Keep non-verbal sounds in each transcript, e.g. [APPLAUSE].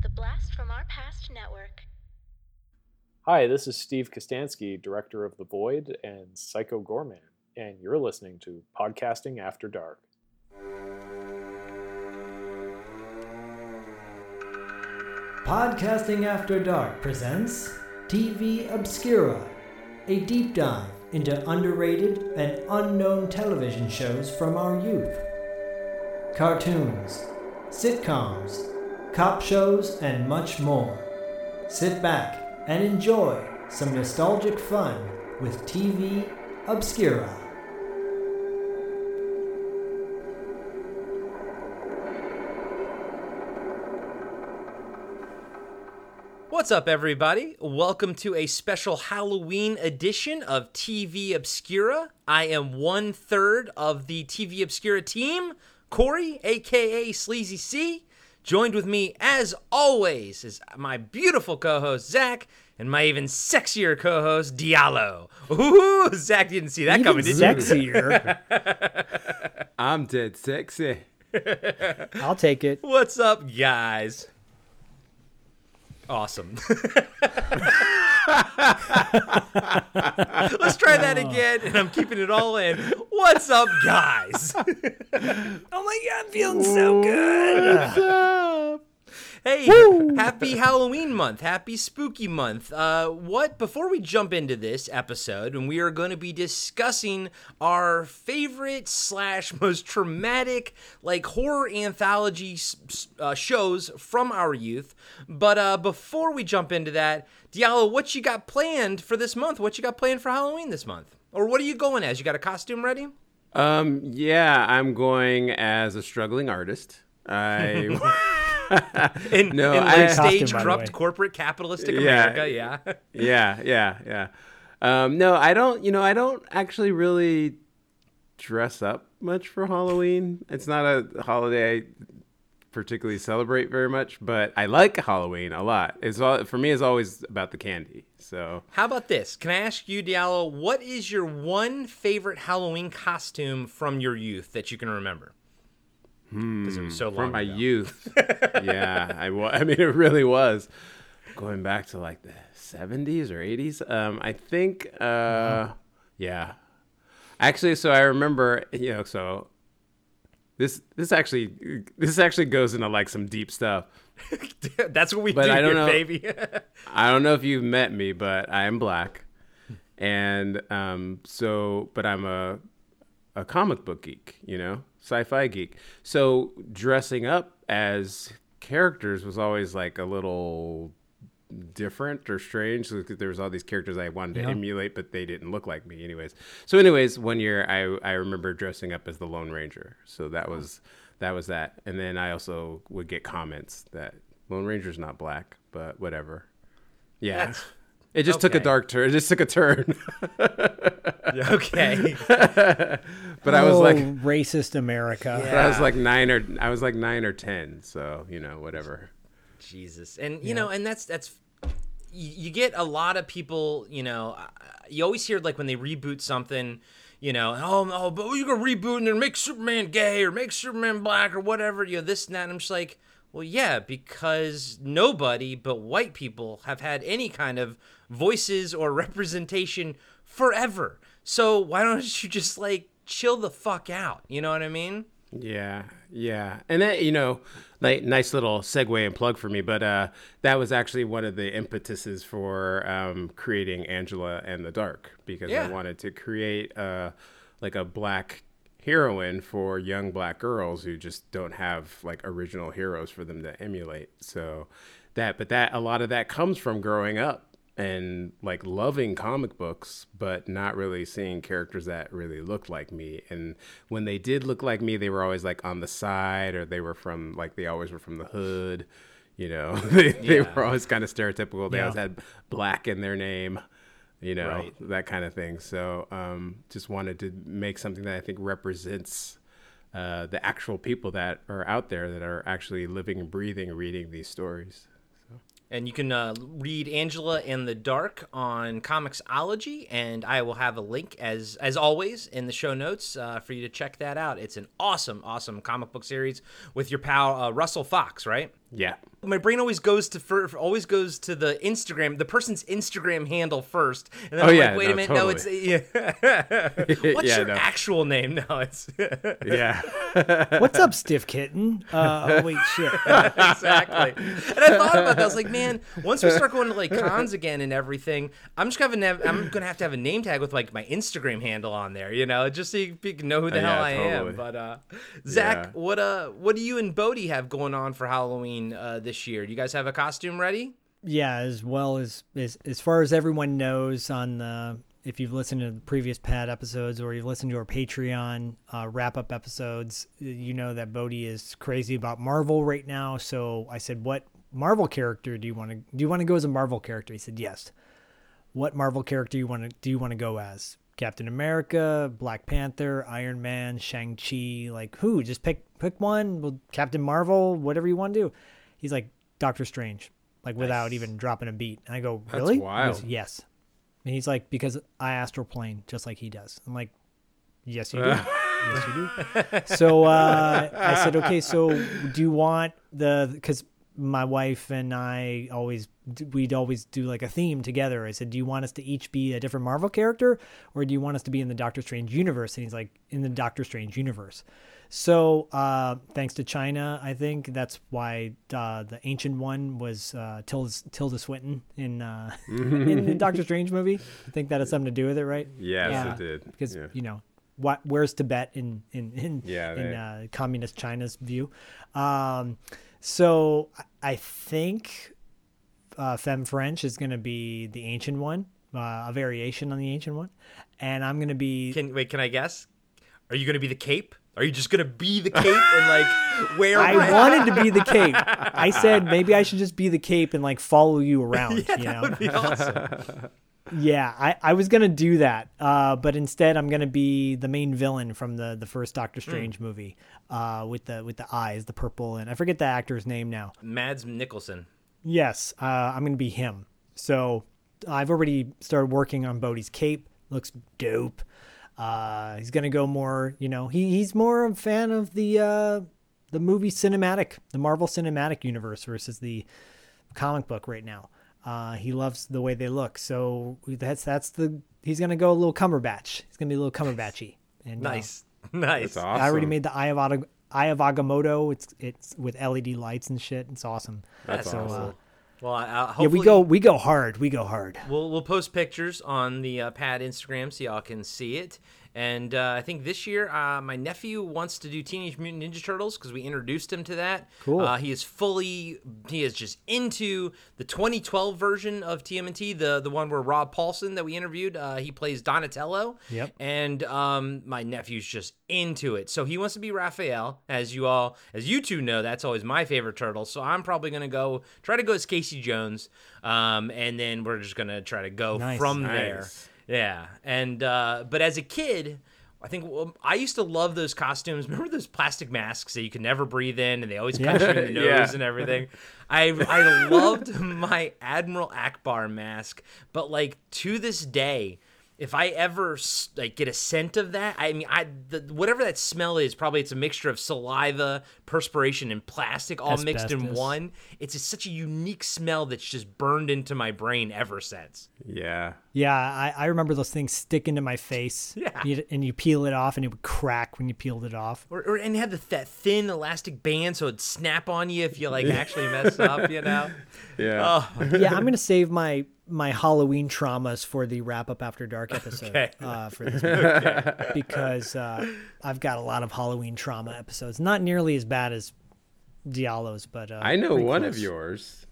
The Blast from Our Past Network. Hi, this is Steve Kostanski, director of The Void and Psycho Goreman, and you're listening to Podcasting After Dark. Podcasting After Dark presents TV Obscura, a deep dive into underrated and unknown television shows from our youth. Cartoons, sitcoms, cop shows, and much more. Sit back and enjoy some nostalgic fun with TV Obscura. What's up, everybody? Welcome to a special Halloween edition of TV Obscura. I am one third of the TV Obscura team, Corey, aka Sleazy C. Joined with me, as always, is my beautiful co host, Zach, and my even sexier co host, Diallo. Ooh, Zach didn't see that Even coming, did sexier. I'm dead sexy. [LAUGHS] I'll take it. What's up, guys? Awesome. [LAUGHS] Let's try that again, and I'm keeping it all in. What's up, guys? [LAUGHS] Oh my god, I'm feeling so good. Hey, happy Halloween month. Happy spooky month. Uh, what, before we jump into this episode, and we are going to be discussing our favorite slash [LAUGHS] most traumatic, like horror anthology uh, shows from our youth. But uh, before we jump into that, Diallo, what you got planned for this month? What you got planned for Halloween this month? Or what are you going as? You got a costume ready? Um, yeah, I'm going as a struggling artist. I [LAUGHS] [LAUGHS] In, No, in late stage corrupt corporate capitalistic Yeah. America, yeah. [LAUGHS] yeah, yeah, yeah. Um, no, I don't. You know, I don't actually really dress up much for Halloween. It's not a holiday I particularly celebrate very much, but I like Halloween a lot. It's all for me. It's always about the candy. So How about this? Can I ask you, Diallo, what is your one favorite Halloween costume from your youth that you can remember? Because it was so long from my ago. youth. [LAUGHS] yeah, I, wa- I mean, it really was going back to like the 70s or 80s. Um, I think, uh, yeah. Actually, so I remember, you know, so this this actually this actually goes into like some deep stuff. [LAUGHS] That's what we But do I don't here, know- baby. [LAUGHS] I don't know if you've met me, but I am black, and um, so but I'm a a comic book geek, you know, sci-fi geek. So dressing up as characters was always like a little different or strange there was all these characters I wanted to emulate, but they didn't look like me, anyways. So, anyways, one year I I remember dressing up as the Lone Ranger. So that was that was that, and then I also would get comments that Lone Ranger's not black, but whatever. Yeah. That's- it just took a dark turn. It just took a turn. okay. [LAUGHS] but I was Oh, like, racist America. but I was like nine or I was like nine or ten. So you know, whatever. Jesus. And, you know, and that's, that's, you, you get a lot of people, you know, uh, you always hear like when they reboot something, you know, oh, oh but you're going to reboot and then make Superman gay or make Superman black or whatever, you know, this and that. And I'm just like, well, yeah, because nobody but white people have had any kind of voices or representation forever. So why don't you just like chill the fuck out? You know what I mean? Yeah, yeah, and that you know, like nice little segue and plug for me, but uh, that was actually one of the impetuses for um, creating Angela and the Dark because Yeah. I wanted to create uh, like a black heroine for young black girls who just don't have like original heroes for them to emulate. So that, but that a lot of that comes from growing up and like loving comic books, but not really seeing characters that really looked like me. And when they did look like me, they were always like on the side, or they were from like they always were from the hood. You know, [LAUGHS] they, they were always kind of stereotypical. They Yeah. always had black in their name. You know, Right. that kind of thing. So, um, just wanted to make something that I think represents uh, the actual people that are out there that are actually living and breathing, reading these stories. And you can uh, read Angela in the Dark on Comixology, and I will have a link as as always in the show notes uh, for you to check that out. It's an awesome, awesome comic book series with your pal uh, Russell Fox, right? Yeah. My brain always goes to fir- always goes to the Instagram, the person's Instagram handle first, and then Oh, I'm yeah, like, wait no, a minute, no, it's yeah. [LAUGHS] What's Yeah, your no. actual name? No, it's [LAUGHS] Yeah. [LAUGHS] What's up, stiff kitten? Uh, oh wait, shit. exactly. And I thought about that. I was like, man, once we start going to like cons again and everything, I'm just gonna have, I'm gonna have to have a name tag with like my Instagram handle on there, you know, just so you, you can know who the Uh, hell yeah, I am. But uh, Zach, Yeah. what uh, what do you and Bodhi have going on for Halloween uh, this year? Do you guys have a costume ready? Yeah, as well as as as far as everyone knows on the if you've listened to the previous pad episodes or you've listened to our Patreon uh, wrap up episodes, you know that Bodhi is crazy about Marvel right now. So I said, "What Marvel character do you want to do? You want to go as a Marvel character?" He said, "Yes." What Marvel character you want to do you want to go as? Captain America, Black Panther, Iron Man, Shang Chi. Like who? Just pick pick one. Well, Captain Marvel, whatever you want to do. He's like Doctor Strange, like without even dropping a beat. And I go, That's really? He wild. goes, yes. And he's like, because I astral plane just like he does. I'm like, yes, you do. [LAUGHS] yes, you do. So uh, I said, okay, so do you want the because my wife and I always we'd always do like a theme together. I said, do you want us to each be a different Marvel character, or do you want us to be in the Doctor Strange universe? And he's like, in the Doctor Strange universe. So uh, thanks to China, I think that's why uh, the ancient one was uh, Tilda, Tilda Swinton in uh, in the Doctor Strange movie. I think that has something to do with it, right? Yes, Yeah. it did. because yeah. you know what where's tibet in in in, Yeah, in they- uh, communist china's view um so I- i think uh femme french is going to be the ancient one uh, a variation on the ancient one and i'm going to be Can wait? Can I guess? Are you gonna be the cape? Are you just gonna be the cape and like [LAUGHS] wear? I wanted to be the cape. [LAUGHS] I said maybe I should just be the cape and like follow you around. [LAUGHS] you know? That'd be awesome. Yeah, I, I was gonna do that, uh, but instead I'm gonna be the main villain from the the first Doctor Strange movie, uh, with the with the eyes, the purple, and I forget the actor's name now. Mads Mikkelsen. Yes, uh, I'm gonna be him. So I've already started working on Bodhi's cape. Looks dope. Uh, he's gonna go more. You know, he he's more a fan of the uh, the movie cinematic, the Marvel Cinematic Universe versus the comic book right now. Uh, he loves the way they look. So that's that's the he's gonna go a little Cumberbatch. He's gonna be a little Cumberbatchy. And uh, Nice, [LAUGHS] nice. That's awesome. I already made the Eye of Aga- Eye of Agamotto. It's it's with LED lights and shit. It's awesome. That's so, awesome. Well, I, I, yeah, we go we go hard. We go hard. We'll we'll post pictures on the uh, Pad Instagram so y'all can see it. And uh, I think this year, uh, my nephew wants to do Teenage Mutant Ninja Turtles because we introduced him to that. Cool. Uh, he is fully, he is just into the 2012 version of TMNT, the the one where Rob Paulsen that we interviewed, uh, he plays Donatello. Yep. And um, my nephew's just into it, so he wants to be Raphael. As you all, as you two know, that's always my favorite turtle. So I'm probably gonna go try to go as Casey Jones, um, and then we're just gonna try to go Nice. from there. Yeah, and uh, but as a kid, I think well, I used to love those costumes. [LAUGHS] Remember those plastic masks that you could never breathe in, and they always cut you in the [LAUGHS] nose Yeah. and everything. I I loved my Admiral Ackbar mask, but like to this day. If I ever like get a scent of that, I mean, I the, whatever that smell is, probably it's a mixture of saliva, perspiration, and plastic all mixed in one. It's just such a unique smell that's just burned into my brain ever since. Yeah. Yeah, I, I remember those things sticking to my face. [LAUGHS] Yeah. You- and you peel it off, and it would crack when you peeled it off. Or, or and it had the, that thin elastic band so it'd snap on you if you like [LAUGHS] actually messed up, you know? Yeah. Oh, yeah, I'm gonna save my my Halloween traumas for the wrap up after dark [LAUGHS] episode Okay. uh, for this [LAUGHS] week because uh, I've got a lot of Halloween trauma episodes. Not nearly as bad as Diallo's, but uh, I know one close. of yours,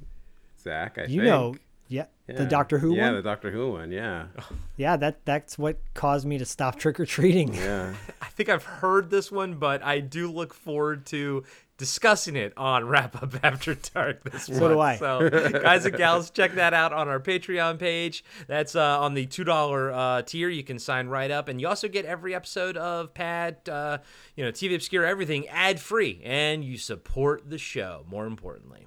Zach. I You think. know, yeah, Yeah. the Doctor Who Yeah, one. the Doctor Who one. Yeah. [LAUGHS] yeah, that that's what caused me to stop trick or treating. Yeah. I think I've heard this one, but I do look forward to discussing it on [LAUGHS] Wrap Up After Dark this So month. do I. So, [LAUGHS] guys and gals, check that out on our Patreon page. That's uh, on the $2 uh, tier. You can sign right up. And you also get every episode of Pad, uh, you know, TV Obscure, everything ad free. And you support the show, more importantly.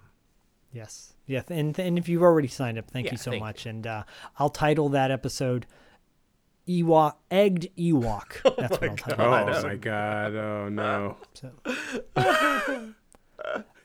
Yes. Yeah. And, and if you've already signed up, thank Yeah, you so thank much. And uh, I'll title that episode Ewok, Egged Ewok. [LAUGHS] That's what I'll title Oh my God. Oh no. So.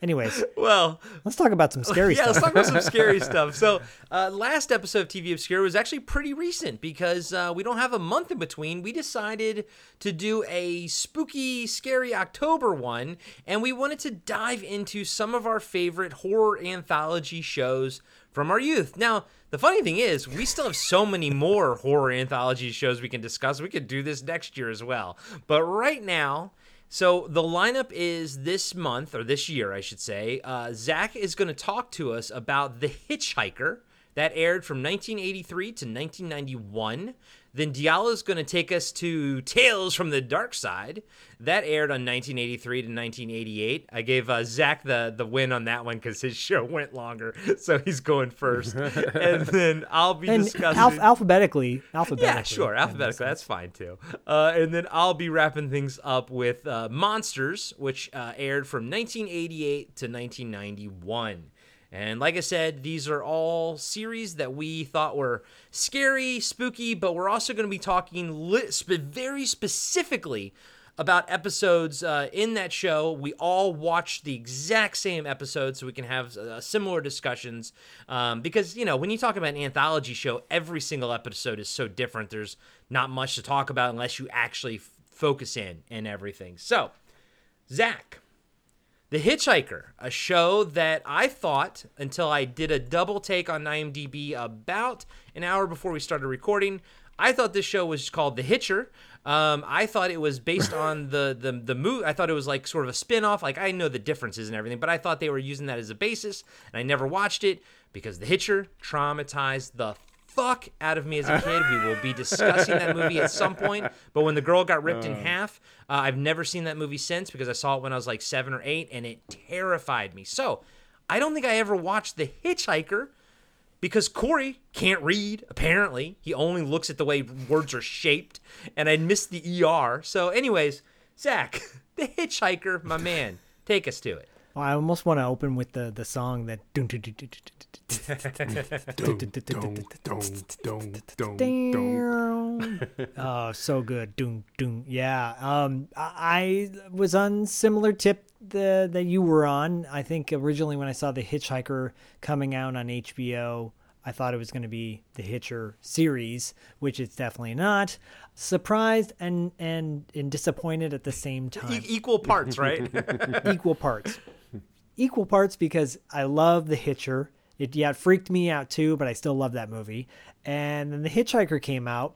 Anyways, Well, let's talk about some scary yeah, stuff. Yeah, let's talk about some [LAUGHS] scary stuff. So, uh, last episode of TV Obscure was actually pretty recent because uh, we don't have a month in between. We decided to do a spooky, scary October one, and we wanted to dive into some of our favorite horror anthology shows from our youth. Now, the funny thing is, we still have so many more horror anthology shows we can discuss. We could do this next year as well. But right now, so the lineup is this month or this year, I should say. Uh, Zach is going to talk to us about The Hitchhiker that aired from 1983 to 1991. Then Diallo is going to take us to Tales from the Dark Side that aired on 1983 to 1988. I gave uh, Zach the the win on that one because his [LAUGHS] show went longer, so he's going first. [LAUGHS] and then I'll be and discussing. alph- alphabetically, alphabetically. Yeah, sure. Alphabetically, that's fine too. Uh, and then I'll be wrapping things up with uh, Monsters, which uh, aired from 1988 to 1991. And like I said, these are all series that we thought were scary, spooky, but we're also going to be talking li- spe- very specifically about episodes uh, in that show. We all watched the exact same episode so we can have uh, similar discussions. Um, because, you know, when you talk about an anthology show, every single episode is so different. There's not much to talk about unless you actually f- focus in and everything. So, Zach. The Hitchhiker, a show that I thought until I did a double take on IMDb about an hour before we started recording, I thought this show was called The Hitcher. Um, I thought it was based [LAUGHS] on the the the movie. I thought it was like sort of a spin-off. Like I know the differences and everything, but I thought they were using that as a basis, and I never watched it because The Hitcher traumatized the fuck out of me as a kid. We will be discussing that movie at some point. But when the girl got ripped in half, uh, I've never seen that movie since because I saw it when I was like seven or eight, and it terrified me. So I don't think I ever watched The Hitchhiker because Corey can't read. Apparently, he only looks at the way words are shaped, and I missed the er. So, anyways, Zach, [LAUGHS] The Hitchhiker, my man, take us to it. Well, I almost want to open with the the song that. Oh, so good. Doom, doom. Yeah. Um, I I was on similar tip the, that you were on. I think originally when I saw The Hitchhiker coming out on HBO, I thought it was going to be the Hitcher series, which it's definitely not. Surprised and and and disappointed at the same time. E- equal parts, right? equal parts. Equal parts because I love The Hitcher. It yeah, it freaked me out too, but I still love that movie. And then The Hitchhiker came out.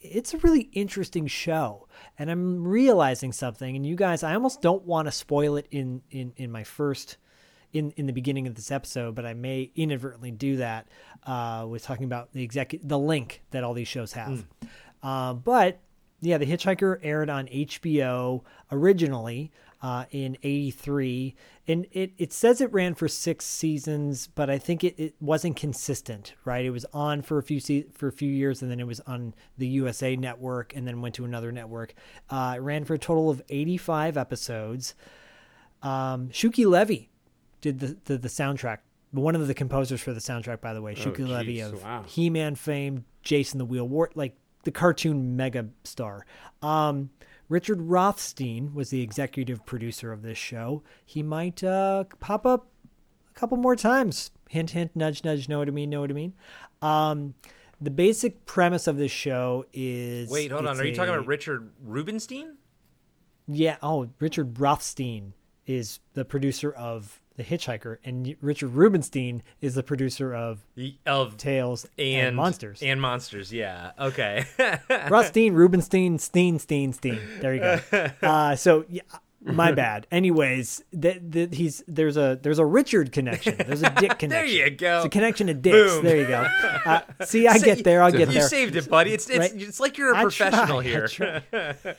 It's a really interesting show, and I'm realizing something. And you guys, I almost don't want to spoil it in in in my first. In, in the beginning of this episode, but I may inadvertently do that. Uh, was talking about the exec the link that all these shows have. Uh, but yeah, The Hitchhiker aired on HBO originally uh, in 83. And it, it says it ran for six seasons, but I think it, it wasn't consistent, right? It was on for a few se- for a few years, and then it was on the USA network, and then went to another network. Uh, it ran for a total of 85 episodes. Um, Shuki Levy did the, the, the soundtrack. One of the composers for the soundtrack, by the way, Shuki Levy of wow. He-Man fame, Jayce and the Wheeled Warriors, like the cartoon mega star. Um, Richard Rothstein was the executive producer of this show. He might uh, pop up a couple more times. Hint, hint, nudge, nudge. Know what I mean? Know what I mean? Um, the basic premise of this show is. Wait, hold on. Are you talking about Richard Rubenstein? Yeah. Oh, Richard Rothstein is the producer of The Hitchhiker, and Richard Rubenstein is the producer of Of Tales and, and, Monsters. And monsters, yeah. Okay. [LAUGHS] Rothstein, Rubenstein, Steen, Steen, Steen. There you go. [LAUGHS] Uh, so yeah, my bad. Anyways, th- th- he's there's a there's a Richard connection. There's a Dick [LAUGHS] connection. There you go. It's a connection of dicks. Boom. There you go. Uh, see, I get there. I'll get you there. You saved it, buddy. It's it's, Right? it's like you're a I professional try, here.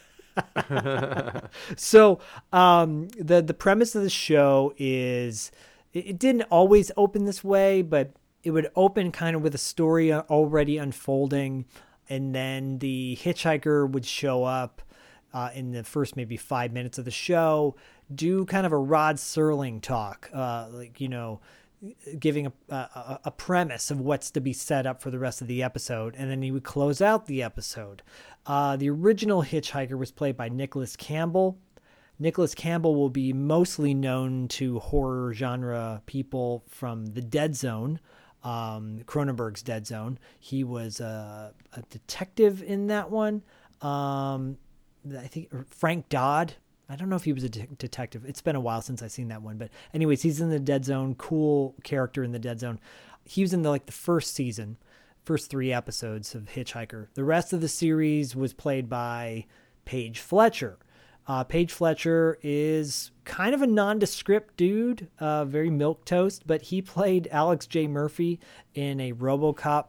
So um, the the premise of the show is it, it didn't always open this way, but it would open kind of with a story already unfolding, and then the hitchhiker would show up uh, in the first maybe five minutes of the show, do kind of a Rod Serling talk, uh, like you know giving a, a a premise of what's to be set up for the rest of the episode, and then he would close out the episode. Uh, the original Hitchhiker was played by Nicholas Campbell. Nicholas Campbell will be mostly known to horror genre people from The Dead Zone, um, Cronenberg's Dead Zone. He was a, a detective in that one. Um, I think Frank Dodd. I don't know if he was a de- detective. It's been a while since I've seen that one, but anyways, he's in the Dead Zone. Cool character in the Dead Zone. He was in the like the first season, first three episodes of Hitchhiker. The rest of the series was played by Page Fletcher. Uh, Page Fletcher is kind of a nondescript dude, uh, very milk toast, but he played Alex J. Murphy in a RoboCop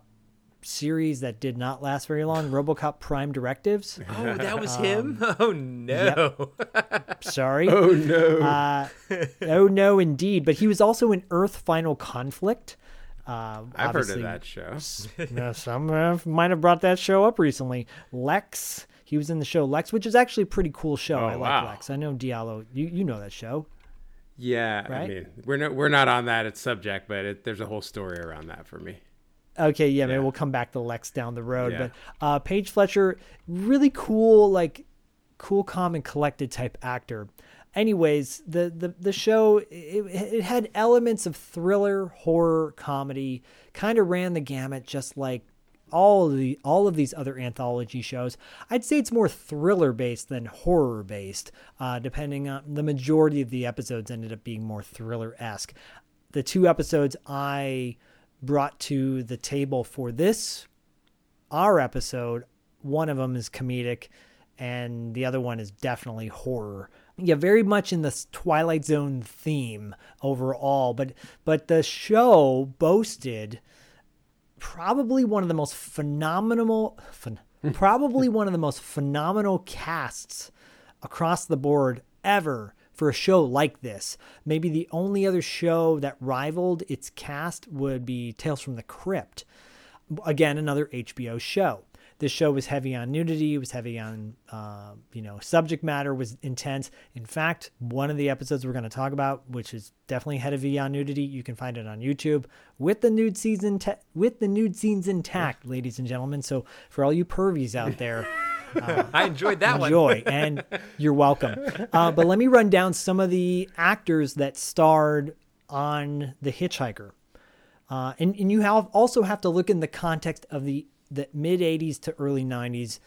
series that did not last very long, [SIGHS] RoboCop Prime Directives. [LAUGHS] Oh, that was him. [LAUGHS] Oh no. [LAUGHS] Sorry. Oh no. Uh, oh no, indeed. But he was also in Earth Final Conflict. Uh, I've heard of that show. Yeah, some uh, might have brought that show up recently. Lexx. He was in the show Lexx, which is actually a pretty cool show. Oh, I like. Lexx. I know Diallo. You you know that show. Yeah, I mean, we're not we're not on that subject, but it, there's a whole story around that for me. Okay, yeah, maybe Yeah. we'll come back to Lexx down the road. Yeah. But uh, Page Fletcher, really cool, like cool, calm, and collected type actor. Anyways, the the the show it, it had elements of thriller, horror, comedy, kind of ran the gamut, just like all of the all of these other anthology shows. I'd say it's more thriller based than horror based, uh, depending on the majority of the episodes ended up being more thriller esque. The two episodes I brought to the table for this our episode one of them is comedic and the other one is definitely horror. Yeah very much in the twilight zone theme overall but but the show boasted probably one of the most phenomenal phen- probably one of the most phenomenal casts across the board ever for a show like this. Maybe the only other show that rivaled its cast would be Tales from the Crypt. Again, another HBO show. This show was heavy on nudity. It was heavy on, uh, you know, subject matter was intense. In fact, one of the episodes we're going to talk about, which is definitely heavy on nudity, you can find it on YouTube with the nude te- with the nude scenes intact, ladies and gentlemen. So for all you pervies out there, I enjoyed that one. enjoy and you're welcome. Uh, but let me run down some of the actors that starred on the hitchhiker. Uh, and, and you have also have to look in the context of the, the mid 80s to early 90s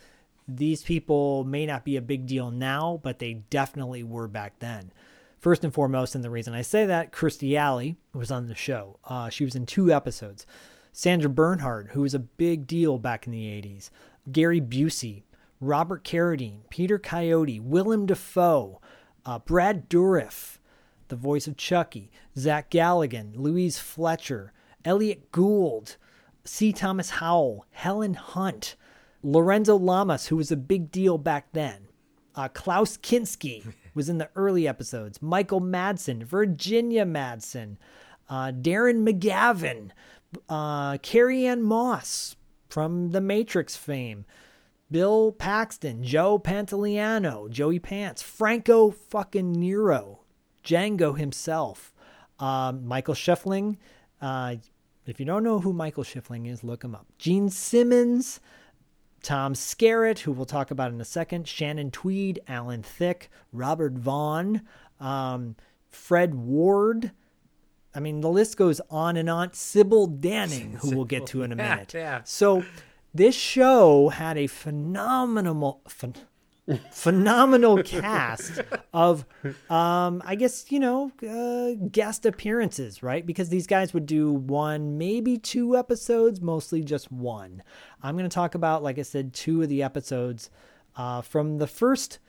these people may not be a big deal now but they definitely were back then. First and foremost and the reason i say that kirstie alley was on the show. Uh, she was in two episodes. Sandra bernhard who was a big deal back in the 80s gary busey Robert Carradine, Peter Coyote, Willem Dafoe, uh, Brad Dourif, the voice of Chucky, Zach Galligan, Louise Fletcher, Elliot Gould, C. Thomas Howell, Helen Hunt, Lorenzo Lamas, who was a big deal back then. Uh, Klaus Kinski [LAUGHS] was in the early episodes. Michael Madsen, Virginia Madsen, uh, Darren McGavin, uh, Carrie Ann Moss from The Matrix fame. Bill Paxton, Joe Pantoliano, Joey Pants, Franco fucking Nero, Django himself, um, Michael Schiffling. Uh, if you don't know who Michael Schiffling is, look him up. Gene Simmons, Tom Skerritt, who we'll talk about in a second, Shannon Tweed, Alan Thicke, Robert Vaughn, um, Fred Ward. I mean, the list goes on and on. Sybil Danning, who we'll get to in a Yeah, [LAUGHS] minute. yeah. So this show had a phenomenal, phen- phenomenal [LAUGHS] cast of, um, I guess you know, uh, guest appearances, right? Because these guys would do one, maybe two episodes, mostly just one. I'm going to talk about, like I said, two of the episodes uh, from the first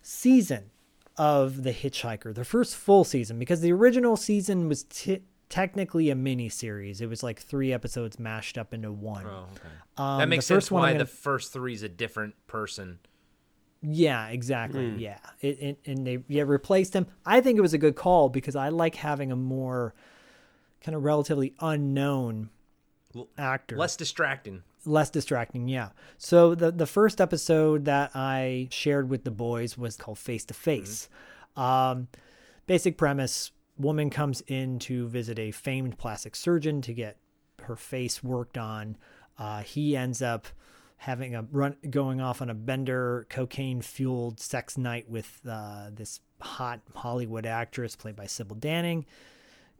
season of The Hitchhiker, the first full season, because the original season was t- technically a mini series. It was like three episodes mashed up into one. Oh, okay. Um, that makes the first sense one why gonna- the first three is a different person. Yeah, exactly. Yeah, it, it, and they yeah replaced him. I think it was a good call because I like having a more kind of relatively unknown actor, Less distracting. less distracting. Yeah. So the the first episode that I shared with the boys was called Face to Face. Um, basic premise: woman comes in to visit a famed plastic surgeon to get her face worked on. Uh, he ends up having a run going off on a bender cocaine fueled sex night with uh, this hot Hollywood actress played by Sybil Danning.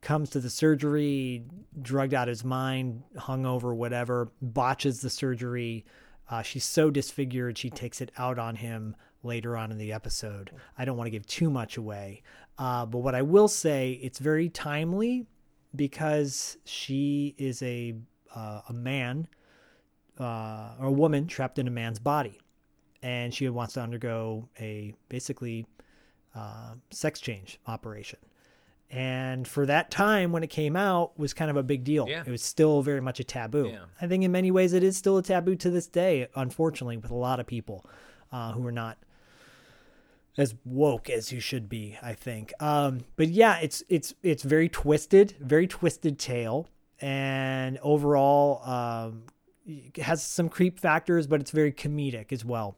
Comes to the surgery, drugged out his mind, hungover, whatever, botches the surgery. Uh, she's so disfigured, she takes it out on him later on in the episode. I don't want to give too much away, uh, but what I will say, it's very timely because she is a uh, a man uh, or a woman trapped in a man's body, and she wants to undergo a basically uh, sex change operation. And for that time when it came out was kind of a big deal. Yeah. It was still very much a taboo. Yeah. I think in many ways it is still a taboo to this day, unfortunately, with a lot of people uh, who are not as woke as you should be, I think. Um, but yeah, it's it's it's very twisted, very twisted tale, and overall um, it has some creep factors, but it's very comedic as well.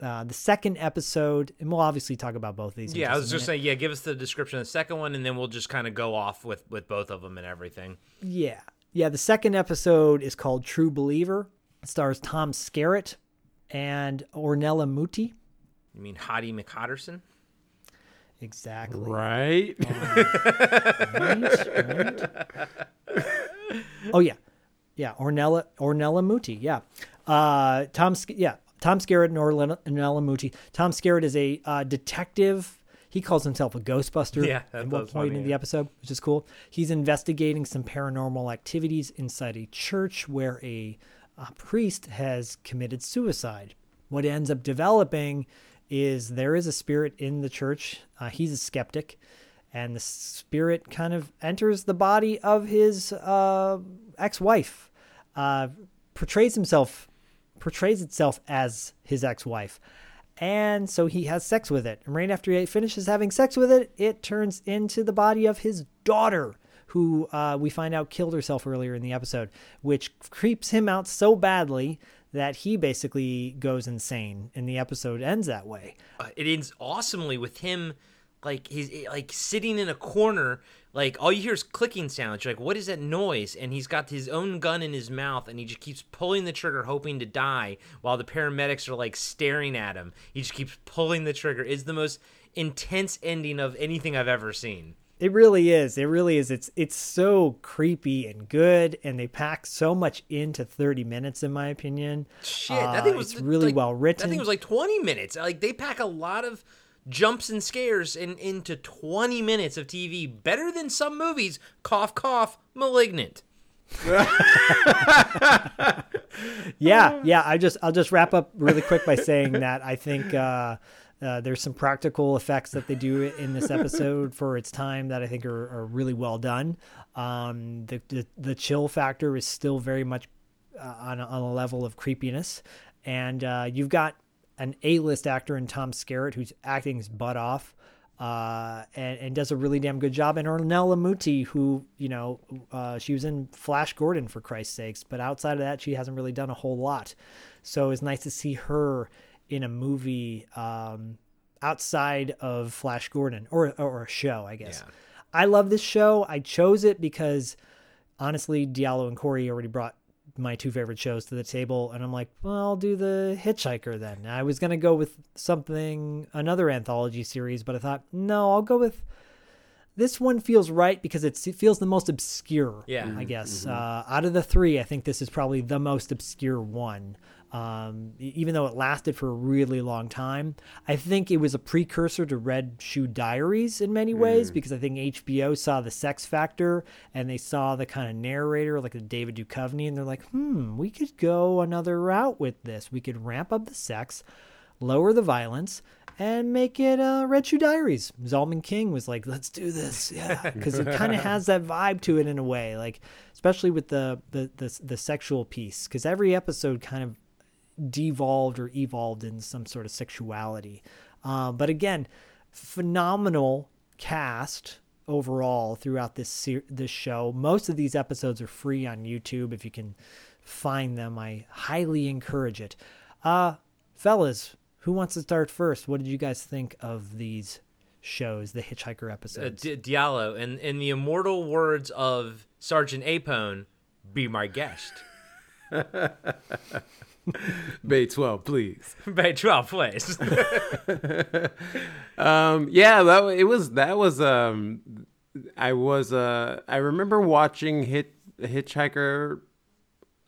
Uh, the second episode, and we'll obviously talk about both of these. Yeah, I was just saying. Yeah, give us the description of the second one, and then we'll just kind of go off with with both of them and everything. Yeah. Yeah, the second episode is called True Believer. It stars Tom Skerritt and Ornella Muti. You mean Hottie McHotterson? Exactly. Right? right Oh yeah, yeah. Ornella Ornella Muti. Yeah. Uh, Tom. Sk- Yeah. Tom Skerritt and Ornella, Ornella Muti. Tom Skerritt is a uh, detective. He calls himself a Ghostbuster. Yeah, that at one point funny, in the yeah. episode, which is cool. He's investigating some paranormal activities inside a church where a, a priest has committed suicide. What ends up developing is there is a spirit in the church. Uh, he's a skeptic, and the spirit kind of enters the body of his uh, ex-wife. Uh, portrays himself, portrays itself as his ex-wife, and so he has sex with it. And right after he finishes having sex with it, it turns into the body of his daughter, who uh, we find out killed herself earlier in the episode, which creeps him out so badly that he basically goes insane. And the episode ends that way. Uh, it ends awesomely with him, like he's like sitting in a corner. Like all you hear is clicking sounds. You're like, what is that noise? And he's got his own gun in his mouth, and he just keeps pulling the trigger, hoping to die, while the paramedics are like staring at him. He just keeps pulling the trigger. It's the most intense ending of anything I've ever seen. It really is. It really is. It's it's so creepy and good, and they pack so much into thirty minutes, in my opinion. Shit, that thing Uh, was really like- well written. That thing was like 20 minutes. Like they pack a lot of jumps and scares in, into 20 minutes of TV. Better than some movies. Cough, cough. Malignant. [LAUGHS] yeah, yeah. I just I'll just wrap up really quick by saying that I think uh, uh, there's some practical effects that they do in this episode for its time that I think are, are really well done. Um, the, the the chill factor is still very much uh, on a, on a level of creepiness, and uh, you've got an A-list actor in Tom Skerritt who's acting his butt off. Uh, and, and does a really damn good job. And Ornella Muti, who, you know, uh, she was in Flash Gordon for Christ's sakes, but outside of that, she hasn't really done a whole lot. So it's nice to see her in a movie um, outside of Flash Gordon or, or a show, I guess. Yeah. I love this show. I chose it because honestly, Diallo and Corey already brought my two favorite shows to the table, and I'm like, well, I'll do the Hitchhiker then. I was gonna go with something, another anthology series, but I thought, no, I'll go with this one. Feels right because it's, it feels the most obscure. Yeah. I guess uh, out of the three, I think this is probably the most obscure one. Um, even though it lasted for a really long time, I think it was a precursor to Red Shoe Diaries in many ways because I think HBO saw the sex factor and they saw the kind of narrator like the David Duchovny, and they're like, hmm, we could go another route with this. We could ramp up the sex, lower the violence, and make it uh, Red Shoe Diaries. Zalman King was like, let's do this, yeah, [LAUGHS] because it kind of has that vibe to it in a way, like especially with the the the, the sexual piece, because every episode kind of devolved or evolved in some sort of sexuality. Uh, but again, phenomenal cast overall throughout this ser- this show. Most of these episodes are free on YouTube if you can find them. I highly encourage it. Uh fellas, who wants to start first? What did you guys think of these shows, the Hitchhiker Uh, episodes? D- Diallo, in, in the immortal words of Sergeant Apone, be my guest. [LAUGHS] [LAUGHS] Bay 12, please. [LAUGHS] Bay 12 please. [LAUGHS] um, yeah, that it was that was um, I was uh, I remember watching Hit Hitchhiker.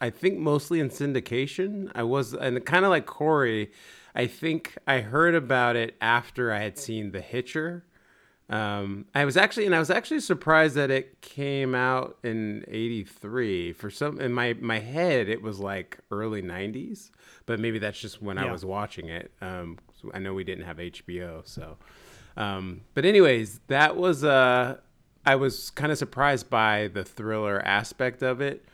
I think mostly in syndication. I was and kind of like Corey. I think I heard about it after I had seen The Hitcher. Um, I was actually, and I was actually surprised that it came out in '83. For some, in my my head, it was like early '90s, but maybe that's just when I was watching it. Um, I know we didn't have HBO, so. Um, but anyways, that was uh, I was kind of surprised by the thriller aspect of it.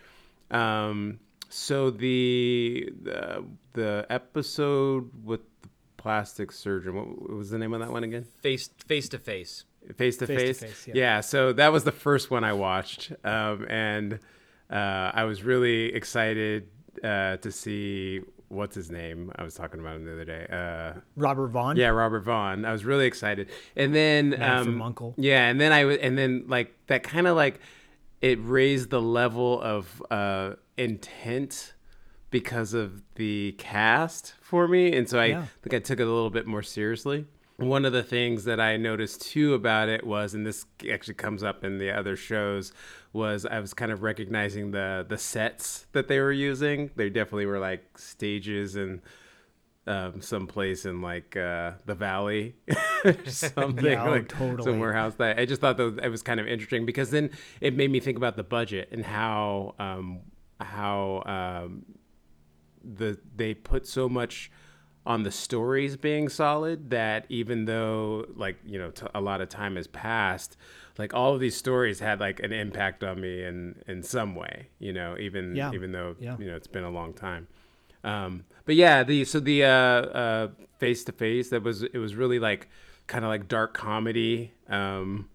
Um, so the the the episode with the plastic surgeon, what, what was the name of that one again? face face to face. Face to face. Yeah. Yeah. So that was the first one I watched, um, and uh, I was really excited uh, to see what's his name. I was talking about him the other day. Uh, Robert Vaughn. yeah, Robert Vaughn. I was really excited, and then Man um, Uncle. Yeah, and then I w- and then like that kind of like it raised the level of uh, intent because of the cast for me, and so I Yeah. think I took it a little bit more seriously. One of the things that I noticed too about it was, and this actually comes up in the other shows, was I was kind of recognizing the the sets that they were using. They definitely were like stages and um, someplace in like uh, the valley, [LAUGHS] [LAUGHS] or something Yeah, oh, like totally. some warehouse. That I just thought that it was kind of interesting because then it made me think about the budget and how um, how um, the they put so much on the stories being solid that even though like you know t- a lot of time has passed like all of these stories had like an impact on me in in some way you know even Yeah. even though Yeah. you know it's been a long time um but yeah the so the uh uh face to face that was it was really like kind of like dark comedy um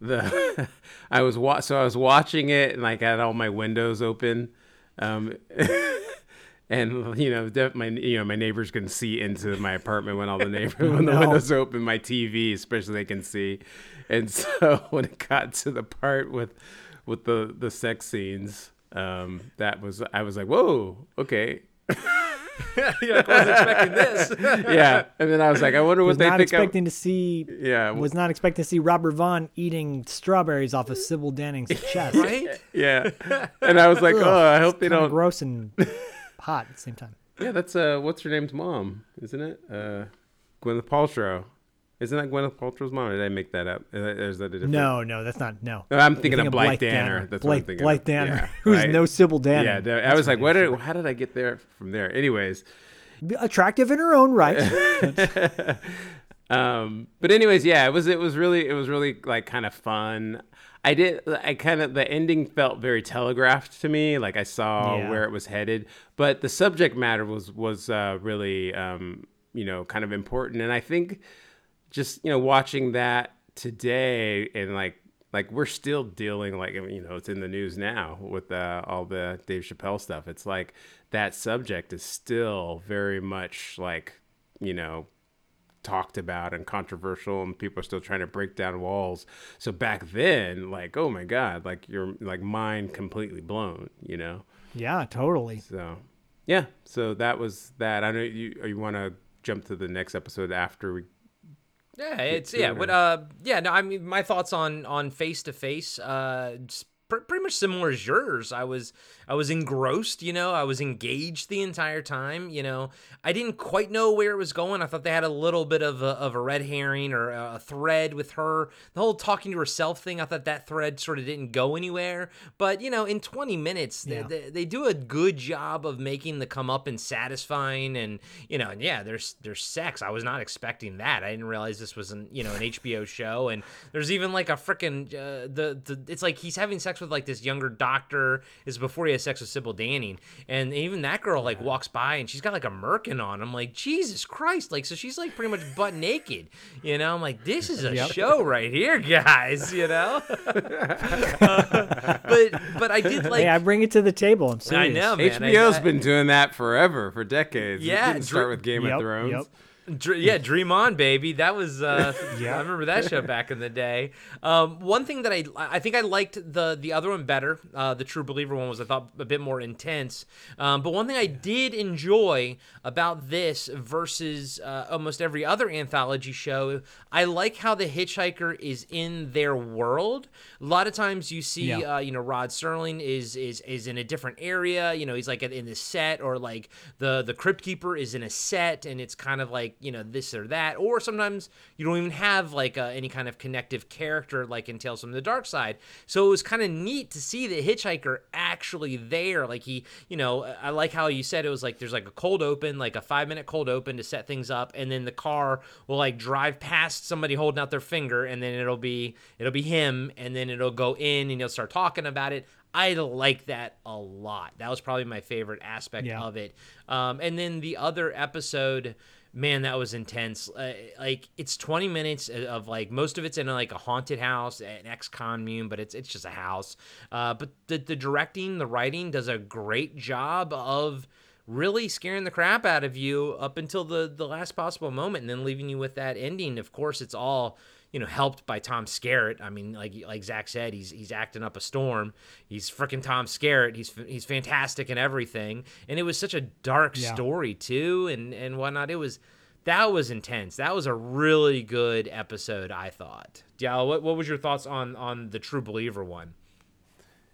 the [LAUGHS] I was wa- so I was watching it and like I had all my windows open, um, [LAUGHS] and you know def- my you know my neighbors can see into my apartment when all the [LAUGHS] neighbors when the no. windows open. My TV especially they can see, and [LAUGHS] so when it got to the part with with the the sex scenes, um, that was I was like whoa okay [LAUGHS] You're like, wasn't expecting this. yeah, and then I was like I wonder what was they not think. I'm- expecting to see. yeah, Was not expecting to see Robert Vaughn eating strawberries off of Sybil Danning's chest. right? yeah, and I was like oh I hope they don't gross and hot at the same time. Yeah, that's uh, what's her name's mom, isn't it? Uh, Gwyneth Paltrow. Isn't that Gwyneth Paltrow's mom? Or did I make that up? Is that, a different? No, no, that's not. No. No, I'm You're thinking of Blythe Danner. That's what I'm thinking. Blythe. Danner, Yeah, [LAUGHS] who's right. no Sybil Danner. Yeah, I was like, what? Did, how did I get there from there? Anyways, attractive in her own right. [LAUGHS] um, but anyways, yeah, it was it was really it was really like kind of fun. I did I kind of the ending felt very telegraphed to me, like I saw Yeah. where it was headed, but the subject matter was was uh, really um, you know kind of important, and I think just you know watching that today and like like we're still dealing like you know it's in the news now with uh, all the Dave Chappelle stuff. It's like that subject is still very much like you know talked about and controversial and people are still trying to break down walls. So back then like oh my god like your like mind completely blown you know? Yeah, totally. so yeah so that was that. I know you you want to jump to the next episode after we Yeah, it's yeah, it, but uh, yeah, no, I mean, my thoughts on on face to face, uh, just pr- pretty much similar as yours. I was I was engrossed, you know, I was engaged the entire time. You know, I didn't quite know where it was going. I thought they had a little bit of a, of a red herring or a thread with her. The whole talking to herself thing. I thought that thread sort of didn't go anywhere. But you know, in 20 minutes, Yeah. they, they, they do a good job of making the come up and satisfying. And you know, and yeah, there's there's sex. I was not expecting that. I didn't realize this was an you know an HBO show. And there's even like a freaking uh, the the it's like he's having sex with like this younger doctor. Is before he has sex with Sybil Danning, and even that girl like walks by and she's got like a merkin on. I'm like Jesus Christ, like so she's like pretty much butt naked. You know, I'm like this is a show right here, [LAUGHS] guys. You know, [LAUGHS] but but I did like. hey, I bring it to the table. I'm serious. I know, man. I- hbo's I- been doing that forever for decades Yeah, It Yeah, didn't start with game Yep, of thrones yep. Dr- yeah, Dream On, baby. That was uh, [LAUGHS] Yeah. I remember that show back in the day. Um, one thing that I I think I liked the the other one better. Uh, the True Believer one was I thought a bit more intense. Um, but one thing I did enjoy about this versus uh, almost every other anthology show, I like how the hitchhiker is in their world. A lot of times you see, Yeah. uh, you know, Rod Serling is is is in a different area. You know, he's like in the set, or like the the Crypt Keeper is in a set, and it's kind of like you know this or that. Or sometimes you don't even have like uh, any kind of connective character like in Tales from the Dark Side. So it was kind of neat to see the hitchhiker actually there. Like he, you know, I like how you said it was like there's like a cold open, like a five minute cold open to set things up, and then the car will like drive past somebody holding out their finger, and then it'll be it'll be him, and then it'll go in, and he'll start talking about it. I like that a lot. That was probably my favorite aspect Yeah. of it. Um, and then the other episode, man, that was intense. Uh, like it's 20 minutes of like most of it's in like a haunted house, an ex-commune, but it's it's just a house. Uh, but the the directing, the writing does a great job of really scaring the crap out of you up until the the last possible moment, and then leaving you with that ending. Of course, it's all you know, helped by Tom Skerritt. I mean, like like Zach said, he's he's acting up a storm. He's freaking Tom Skerritt. He's he's fantastic in everything, and it was such a dark Yeah. story too, and and whatnot. It was that was intense. That was a really good episode. I thought. Yeah, what what was your thoughts on on the True Believer one?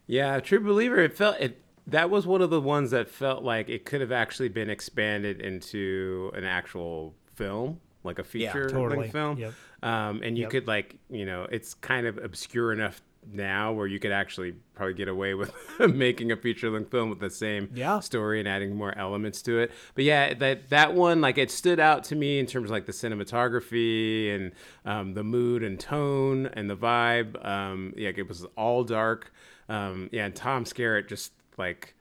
Yeah, True Believer. It felt it. That was one of the ones that felt like it could have actually been expanded into an actual film, like a feature Totally. length film. Yep. Um, and you Yep. could like, you know, it's kind of obscure enough now where you could actually probably get away with [LAUGHS] making a feature length film with the same Yeah. story and adding more elements to it. But yeah, that that one like it stood out to me in terms of like the cinematography and um, the mood and tone and the vibe. Um, yeah, it was all dark. Um, yeah, and Tom Skerritt just like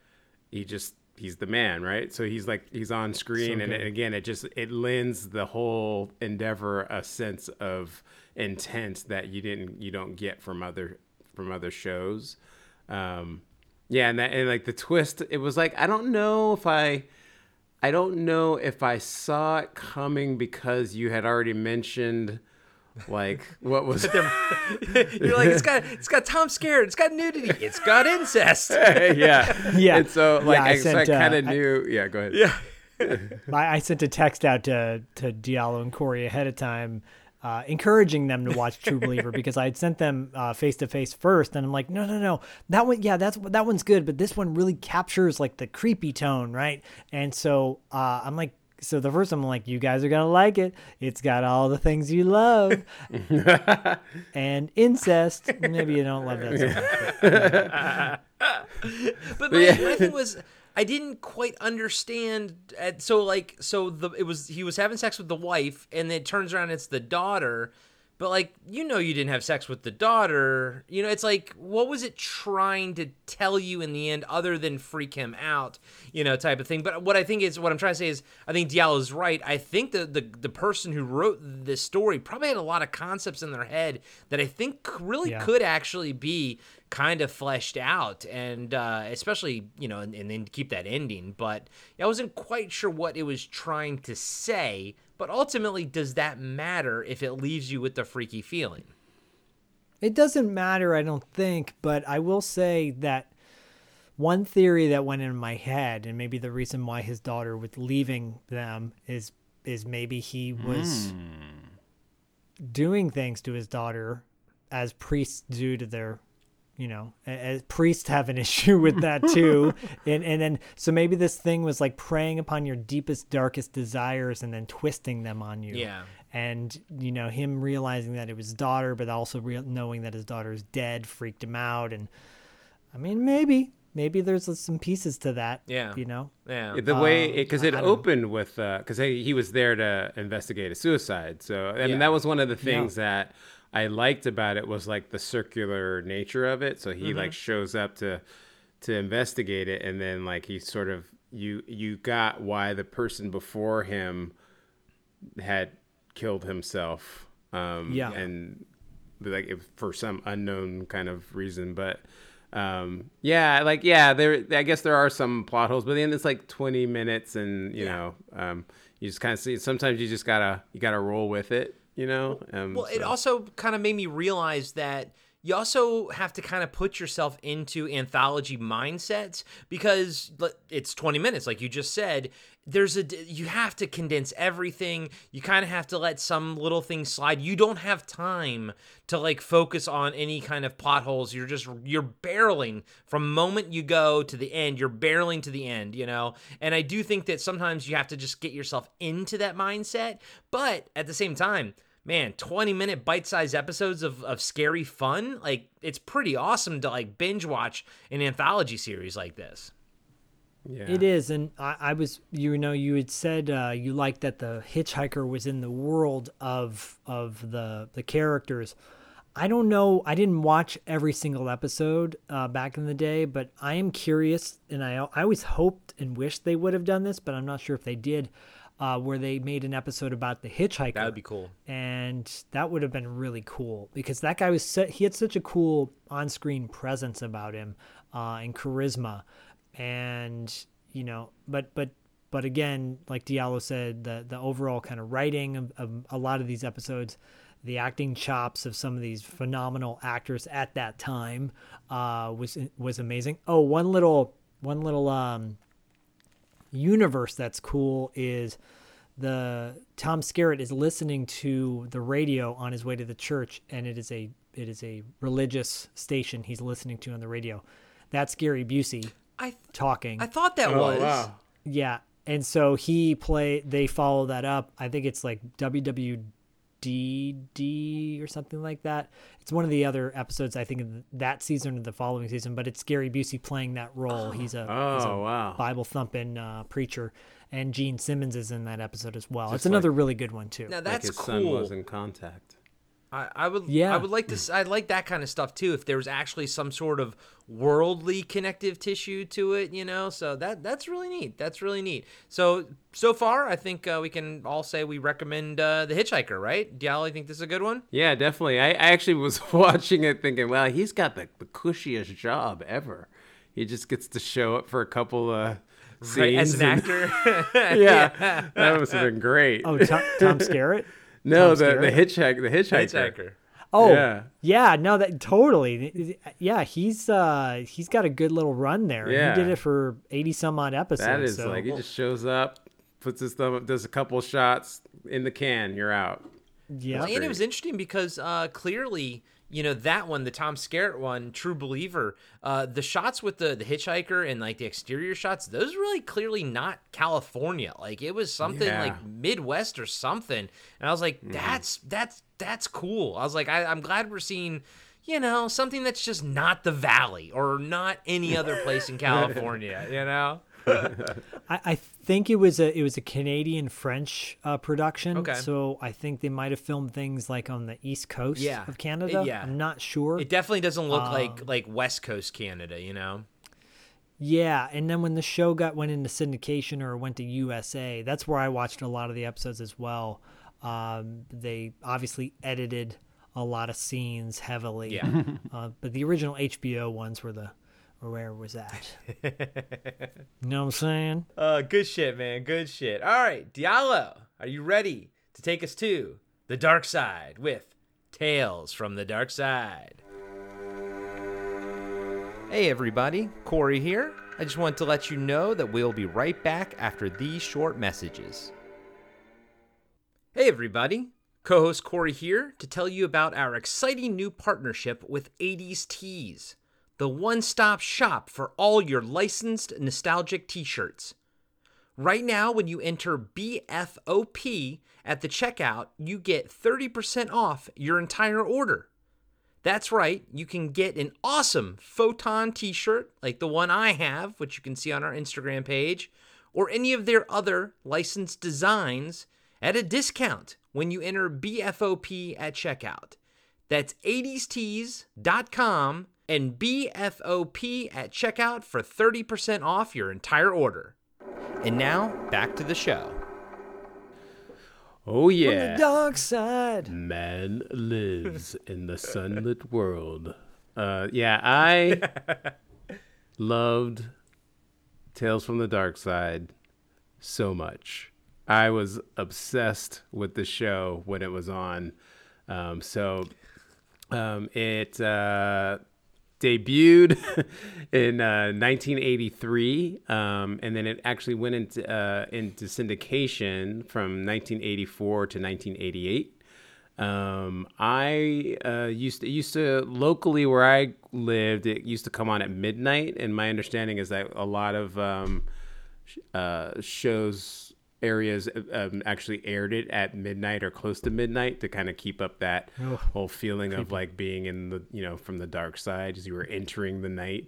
he just he's the man, right? So he's like he's on screen, and good. again, it just it lends the whole endeavor a sense of intent that you didn't you don't get from other from other shows. Um, yeah, and that and like the twist, it was like I don't know if I. I don't know if I saw it coming because you had already mentioned, like, [LAUGHS] what was [LAUGHS] [LAUGHS] You're like it's got it's got Tom Skerritt. It's got nudity. It's got incest. yeah, Yeah. And so, like, Yeah, I I, so I sent, uh, kind of I- knew. yeah, go ahead. Yeah. I, I sent a text out to to Diallo and Corey ahead of time, uh, encouraging them to watch True Believer because I had sent them face to face first, and I'm like, no, no, no, that one, yeah, that's that one's good, but this one really captures like the creepy tone, right? And so uh, I'm like. So the first one, I'm like, you guys are gonna like it. It's got all the things you love, [LAUGHS] and incest. Maybe you don't love that so much. [LAUGHS] but- But my, my thing was, I didn't quite understand. At, so like, so the it was he was having sex with the wife, and then it turns around it's the daughter. But like, you know, you didn't have sex with the daughter. You know, it's like, what was it trying to tell you in the end, other than freak him out? You know, type of thing. But what I think is, what I'm trying to say is, I think Diallo's right. I think the the the person who wrote this story probably had a lot of concepts in their head that I think really Yeah. could actually be kind of fleshed out and uh, especially you know and, and then keep that ending but i wasn't quite sure what it was trying to say but ultimately does that matter if it leaves you with the freaky feeling? It doesn't matter, I don't think, but I will say that one theory that went in my head, and maybe the reason why his daughter was leaving them is is maybe he was hmm. doing things to his daughter as priests do to their you know a- as priests have an [LAUGHS] issue with that too and and then so maybe this thing was like preying upon your deepest darkest desires and then twisting them on you Yeah. and you know him realizing that it was daughter but also real knowing that his daughter's dead freaked him out and i mean maybe maybe there's some pieces to that Yeah. you know yeah The way, Um, because I- it I don't know. opened with, because he, he was there to investigate a suicide. So, I mean, Yeah. that was one of the things that I liked about it was like the circular nature of it. So he Mm-hmm. like shows up to to investigate it, and then like he sort of you you got why the person before him had killed himself. Um, Yeah. and like if for some unknown kind of reason, but um, yeah, like yeah, there. I guess there are some plot holes, but then it's like twenty minutes, and you know, um, you just kind of see. Sometimes you just gotta you gotta roll with it, you know. Um, Well, it also kind of made me realize that you also have to kind of put yourself into anthology mindsets because it's 20 minutes like you just said. There's a you have to condense everything. You kind of have to let some little things slide. You don't have time to like focus on any kind of plot holes. You're just you're barreling. From moment you go to the end you're barreling to the end you know? And i do think that sometimes you have to just get yourself into that mindset but at the same time man 20 minute bite-sized episodes of, of scary fun like it's pretty awesome to like binge watch an anthology series like this yeah. It is, and I, I was, you know, you had said uh, you liked that the hitchhiker was in the world of of the the characters. I don't know. I didn't watch every single episode uh, back in the day, but I am curious, and I I always hoped and wished they would have done this, but I'm not sure if they did. Uh, where they made an episode about the hitchhiker. that would be cool. And that would have been really cool because that guy was su- he had such a cool on-screen presence about him uh, and charisma. And you know but but but again like Diallo said the the overall kind of writing of, of a lot of these episodes the acting chops of some of these phenomenal actors at that time uh, was was amazing. Oh one little one little um, universe that's cool is the Tom Skerritt is listening to the radio on his way to the church, and it is a it is a religious station he's listening to on the radio. That's Gary Busey i talking. i thought that Oh was wow. yeah, and so he play they follow that up. I think it's like WWDD or something like that. It's one of the other episodes I think of that season or the following season, but it's Gary Busey playing that role. He's a he's a Oh wow. Bible thumping uh, preacher, and Gene Simmons is in that episode as well. Just it's another really good one too. now Like that's his son was in contact. I, I would Yeah. I would like this I like that kind of stuff too if there was actually some sort of worldly connective tissue to it you know so that that's really neat that's really neat so so far I think uh, we can all say we recommend uh, the Hitchhiker right Diallo you think this is a good one Yeah, definitely. I, I actually was [LAUGHS] watching it thinking, wow, he's got the, the cushiest job ever. He just gets to show up for a couple of scenes. right as an and- actor [LAUGHS] [LAUGHS] yeah, that must have been great. Oh, Tom, Tom Skerritt. no, Tom the, the hitchhiker, the hitchhiker. Hitchhiker Oh, Yeah. yeah. No, that totally. Yeah, he's uh he's got a good little run there. Yeah. he did it for eighty some odd episodes. That is so- like he just shows up, puts his thumb up, does a couple shots in the can, you're out. yeah. Well, and it was interesting because uh, clearly, you know, that one, the Tom Skerritt one, True Believer, uh, the shots with the, the hitchhiker and like the exterior shots, those really clearly not California. Like it was something Yeah. like Midwest or something. And I was like, that's that's that's cool. I was like, I, I'm glad we're seeing. You know, something that's just not the valley or not any other place in [LAUGHS] California, you know? I, I think it was a it was a Canadian French uh, production. Okay. So I think they might have filmed things like on the east coast Yeah. of Canada. Yeah. I'm not sure. It definitely doesn't look Um, like like West Coast Canada, you know? Yeah, and then when the show got went into syndication or went to USA, that's where I watched a lot of the episodes as well. Um, they obviously edited a lot of scenes heavily. Yeah. [LAUGHS] uh, but the original HBO ones were the or where was that? [LAUGHS] you know what I'm saying? Uh, good shit, man. Good shit. All right, Diallo, are you ready to take us to the dark side with Tales from the Dark Side? Hey, everybody. Corey here. I just want to let you know that we'll be right back after these short messages. Hey, everybody. Co host Corey here to tell you about our exciting new partnership with 80s Tees, the one stop shop for all your licensed nostalgic t shirts. Right now, when you enter BFOP at the checkout, you get 30% off your entire order. That's right, you can get an awesome Photon t shirt like the one I have, which you can see on our Instagram page, or any of their other licensed designs at a discount when you enter BFOP at checkout. That's 80stees.com and BFOP at checkout for 30% off your entire order. And now, back to the show. Oh yeah. The dark side. Man lives in the sunlit [LAUGHS] world. Uh, yeah, I [LAUGHS] loved Tales from the Dark Side so much. I, was obsessed with the show when it was on. Um, so um, it uh, debuted [LAUGHS] in uh, 1983, um, and then it actually went into uh, into syndication from 1984 to 1988. Um, I uh, used to used to locally where I lived. It used to come on at midnight, and my understanding is that a lot of um, uh, shows areas um, actually aired it at midnight or close to midnight to kind of keep up that whole feeling of like being in the you know from the dark side as you were entering the night.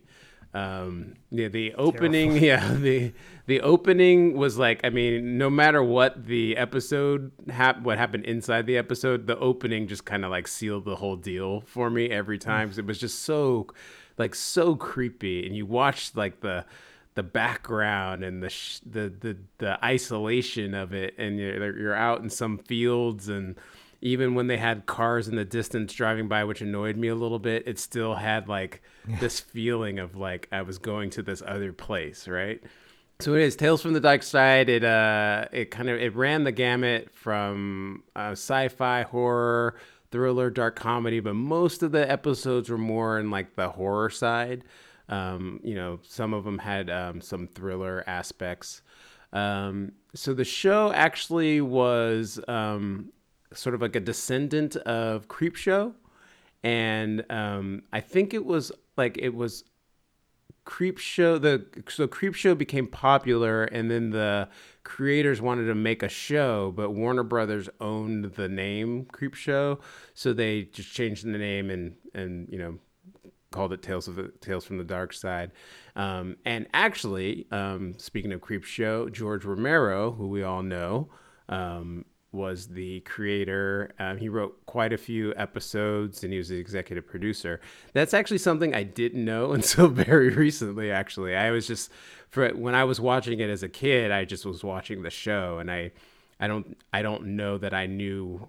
Um, yeah, the opening, [LAUGHS] yeah, the the opening was like, I mean, no matter what the episode hap- what happened inside the episode, the opening just kind of like sealed the whole deal for me every time. it was just so, like, so creepy, and you watched like the the background and the sh- the the the isolation of it, and you're you're out in some fields and even when they had cars in the distance driving by which annoyed me a little bit it still had like this feeling of like i was going to this other place right? So it is tales from the dark side it uh it kind of it ran the gamut from uh, sci-fi horror thriller dark comedy but most of the episodes were more in like the horror side um you know some of them had um, some thriller aspects um so the show actually was um sort of like a descendant of Creepshow, and um, I think it was like it was Creepshow. The so Creepshow became popular, and then the creators wanted to make a show, but Warner Brothers owned the name Creepshow, so they just changed the name and and you know called it Tales of Tales from the Dark Side. Um, and actually, um, speaking of Creep Show, George Romero, who we all know. Um, was the creator. Um, he wrote quite a few episodes and he was the executive producer. That's actually something I didn't know [LAUGHS] until very recently, actually. I was just, for when I was watching it as a kid, I just was watching the show and I, I don't, I don't know that I knew,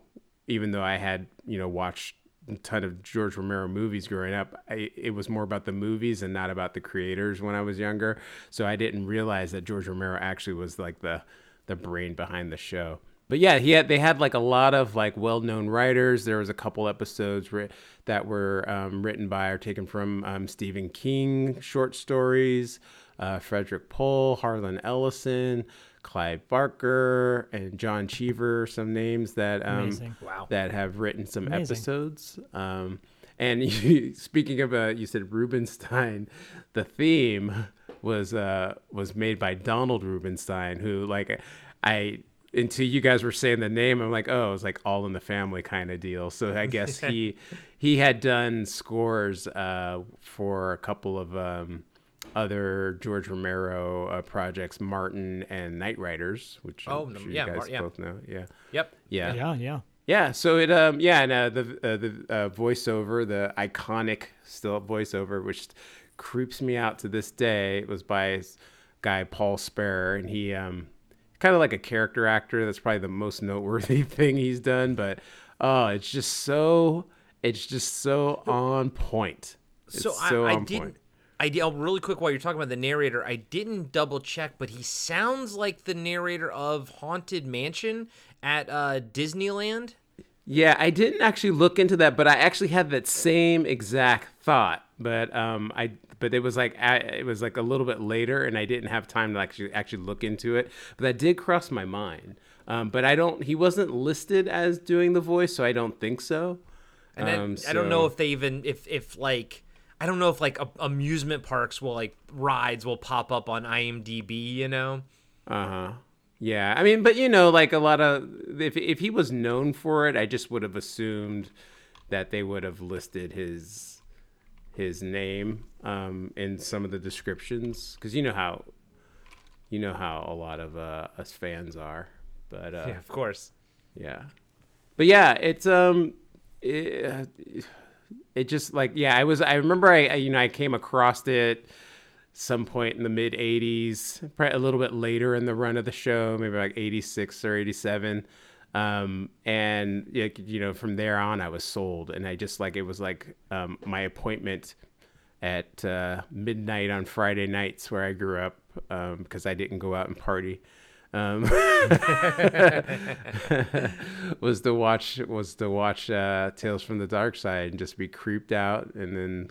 even though I had, you know, watched ton of George Romero movies growing up. I, it was more about the movies and not about the creators when I was younger. So I didn't realize that George Romero actually was like the, the brain behind the show but yeah, he had they had like a lot of like well-known writers. There was a couple episodes ri- that were um, written by or taken from um, Stephen King short stories, uh, Frederik Pohl, Harlan Ellison, Clive Barker, and John Cheever. Some names that um, Wow. that have written some Amazing. episodes. Um, and [LAUGHS] you, speaking of, uh, you said Rubinstein, the theme was uh, was made by Donald Rubinstein, who like I until you guys were saying the name, I'm like, oh, it's like all in the family kind of deal. So I guess [LAUGHS] he he had done scores uh, for a couple of um, other George Romero uh, projects, Martin and Knightriders, which Oh, I'm no, sure yeah, you guys Mar- yeah. both know. Yeah, Yep. yeah, Yeah, yeah. yeah, so it um yeah, and uh, the uh, the uh, voiceover, the iconic still voiceover, which creeps me out to this day, was by this guy Paul Sparer, and he um kind of like a character actor. That's probably the most noteworthy [LAUGHS] thing he's done, but oh, it's just so it's just so on point. It's So, I, so I on didn't. point. I did, oh, really quick while you're talking about the narrator, I didn't double check, but he sounds like the narrator of Haunted Mansion at uh, Disneyland. Yeah, I didn't actually look into that, but I actually had that same exact thought. But um, I but it was like a- it was like a little bit later, and I didn't have time to actually actually look into it. But that did cross my mind. Um, but I don't. He wasn't listed as doing the voice, so I don't think so. And Um, I don't know if they even if if like I don't know if like a, amusement parks will like rides will pop up on IMDb. You know. Uh huh. Yeah, I mean, but you know, like a lot of if if he was known for it, I just would have assumed that they would have listed his his name um, in some of the descriptions because you know how you know how a lot of uh, us fans are. But uh, Yeah, of course. yeah. But yeah, it's um it, it just like yeah, I was I remember I, you know I came across it some point in the mid 80s, probably a little bit later in the run of the show, maybe like 86 or 87. Um, and yeah, you know, from there on I was sold and I just like it was like um, my appointment at uh, midnight on Friday nights where I grew up because I didn't go out and party. Um, [LAUGHS] was to watch was to watch uh, Tales from the Dark Side and just be creeped out, and then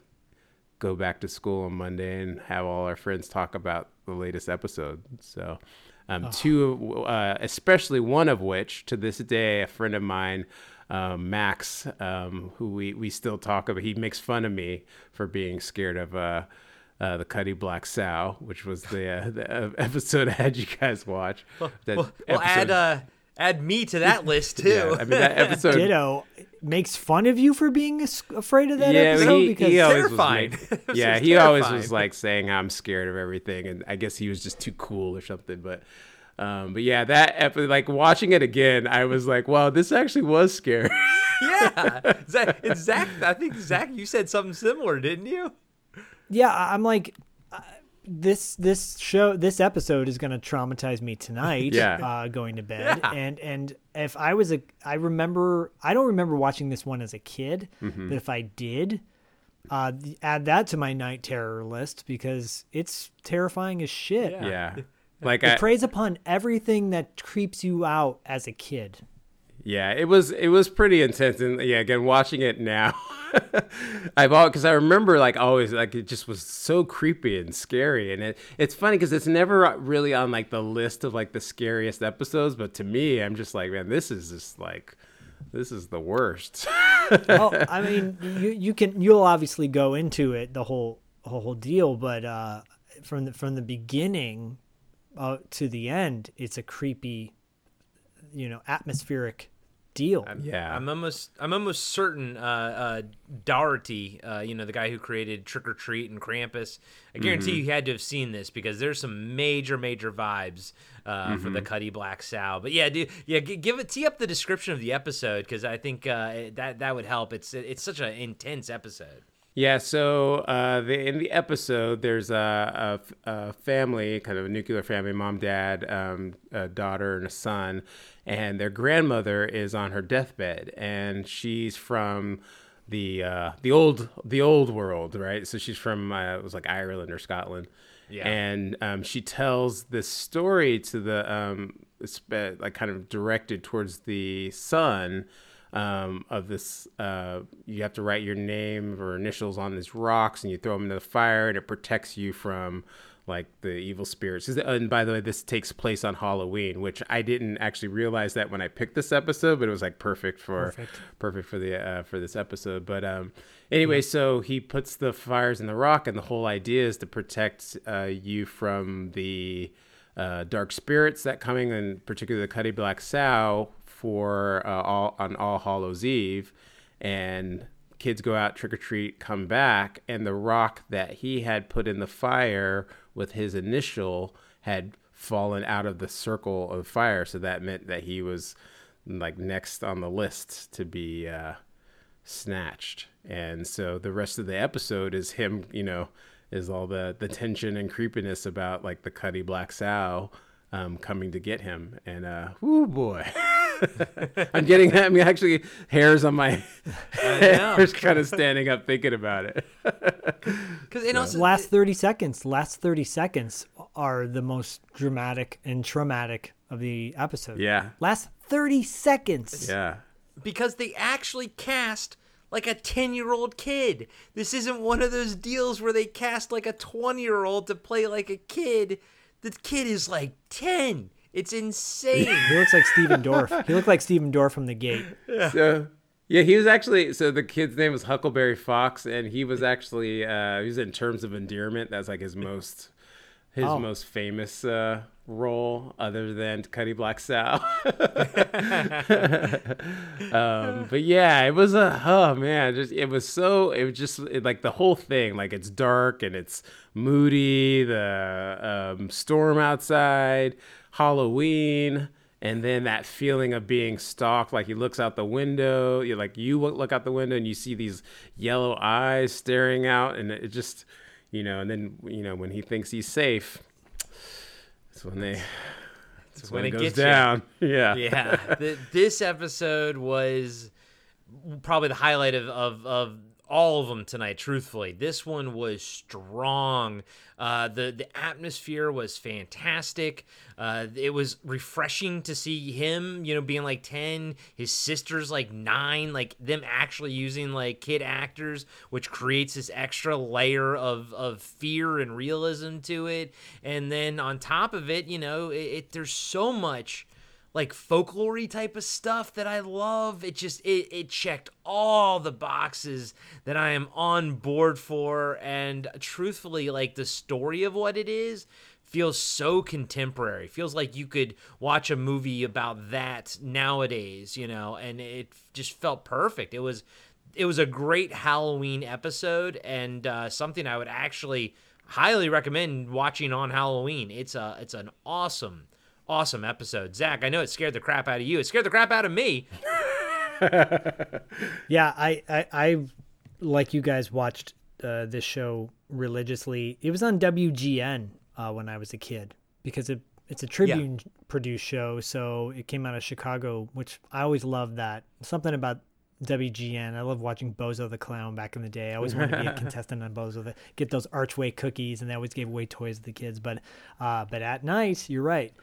go back to school on Monday and have all our friends talk about the latest episode. So, um, two, uh, especially one of which, to this day, a friend of mine, um, Max, um, who we, we still talk about, he makes fun of me for being scared of uh, uh, the Cutty Black Sow, which was the, uh, the uh, [LAUGHS] episode I had you guys watch. That Well, well add uh, add me to that [LAUGHS] list too. yeah, I mean that [LAUGHS] episode. Ditto makes fun of you for being afraid of that yeah, episode he, because he always was terrifying. like- It was yeah, just he always was like saying I'm scared of everything, and I guess he was just too cool or something. But, um, but yeah, that episode, like watching it again, I was like, wow, this actually was scary. yeah, Zach, Zach. I think Zach, you said something similar, didn't you? Yeah, I- I'm like, uh, this this show this episode is gonna traumatize me tonight. Yeah. uh, going to bed, Yeah. and and if I was a, I remember, I don't remember watching this one as a kid, Mm-hmm. but if I did. Uh, th- add that to my night terror list because it's terrifying as shit. yeah, [LAUGHS] like It I, preys upon everything that creeps you out as a kid. Yeah, it was it was pretty intense, and yeah, again watching it now, [LAUGHS] I've all because I remember like always like it just was so creepy and scary, and it it's funny because it's never really on like the list of like the scariest episodes, but to me, I'm just like, man, this is just like this is the worst. [LAUGHS] oh, [LAUGHS] I mean, you you can you'll obviously go into it the whole whole deal, but uh, from the from the beginning uh, to the end, it's a creepy, you know, atmospheric deal. yeah, I'm almost I'm almost certain uh, uh, Dougherty, uh, you know, the guy who created Trick or Treat and Krampus. I guarantee Mm-hmm. you had to have seen this because there's some major major vibes uh, for the Mm-hmm. Cutty Black Sow. But yeah, dude, yeah, give it tee up the description of the episode because I think uh, that that would help. It's it's such an intense episode. Yeah, so uh, the, in the episode, there's a, a, a family, kind of a nuclear family, mom, dad, um, a daughter, and a son, and their grandmother is on her deathbed, and she's from the uh, the old the old world, right? So she's from uh, it was like Ireland or Scotland, Yeah. and um, she tells this story to the um, like kind of directed towards the son um, of this. Uh, you have to write your name or initials on these rocks, and you throw them into the fire, and it protects you from like the evil spirits. And by the way, this takes place on Halloween, which I didn't actually realize that when I picked this episode, but it was like perfect for perfect, for the uh, for this episode. But um, anyway, so he puts the fires in the rock, and the whole idea is to protect uh, you from the uh, dark spirits that coming, and particularly the Cutty Black Sow for uh, all on All Hallows Eve, and kids go out trick or treat, come back, and the rock that he had put in the fire with his initial had fallen out of the circle of fire, so that meant that he was like next on the list to be uh, snatched. And so the rest of the episode is him, you know, is all the the tension and creepiness about like the Cutty Black Sow um, coming to get him. And uh, whoo boy. [LAUGHS] I'm getting I mean actually hairs on my [LAUGHS] hairs kind of standing up thinking about it. [LAUGHS] Because and also last 30 seconds last 30 seconds are the most dramatic and traumatic of the episode Yeah. last 30 seconds Yeah. because they actually cast like a 10 year old kid. This isn't one of those deals where they cast like a 20 year old to play like a kid. The kid is like 10. It's insane. he [LAUGHS] looks like Stephen Dorff he looked like Stephen Dorff from the gate So yeah, he was actually so the kid's name was Huckleberry Fox, and he was actually uh, he was in Terms of Endearment. That's like his most his Oh. most famous uh, role, other than Cutty Black Sow. [LAUGHS] um, but yeah, it was a oh man, just it was so it was just it, like the whole thing. Like it's dark and it's moody. The um, storm outside, Halloween and then that feeling of being stalked like he looks out the window you like you look out the window and you see these yellow eyes staring out and it just you know and then you know when he thinks he's safe when they that's when, when it goes gets you. down [LAUGHS] yeah yeah. Th- this episode was probably the highlight of, of, of all of them tonight. Truthfully, this one was strong. Uh, the the atmosphere was fantastic. Uh, it was refreshing to see him, you know, being like ten, his sister's like nine, like them actually using like kid actors, which creates this extra layer of of fear and realism to it. And then on top of it, you know, it, it there's so much like folklore type of stuff that I love. It just it, it checked all the boxes that I am on board for and truthfully like the story of what it is feels so contemporary. Feels like you could watch a movie about that nowadays, you know, and it just felt perfect. It was it was a great Halloween episode and uh, something I would actually highly recommend watching on Halloween. It's a it's an awesome awesome episode. Zach, I know it scared the crap out of you. It scared the crap out of me. [LAUGHS] Yeah, I, I, I like you guys watched uh, this show religiously. It was on WGN uh, when I was a kid because it it's a Tribune produced show, so it came out of Chicago, which I always loved that. Something about WGN. I love watching Bozo the Clown back in the day. I always wanted to be a [LAUGHS] contestant on Bozo, the, get those Archway cookies, and they always gave away toys to the kids. But, uh, but at night, you're right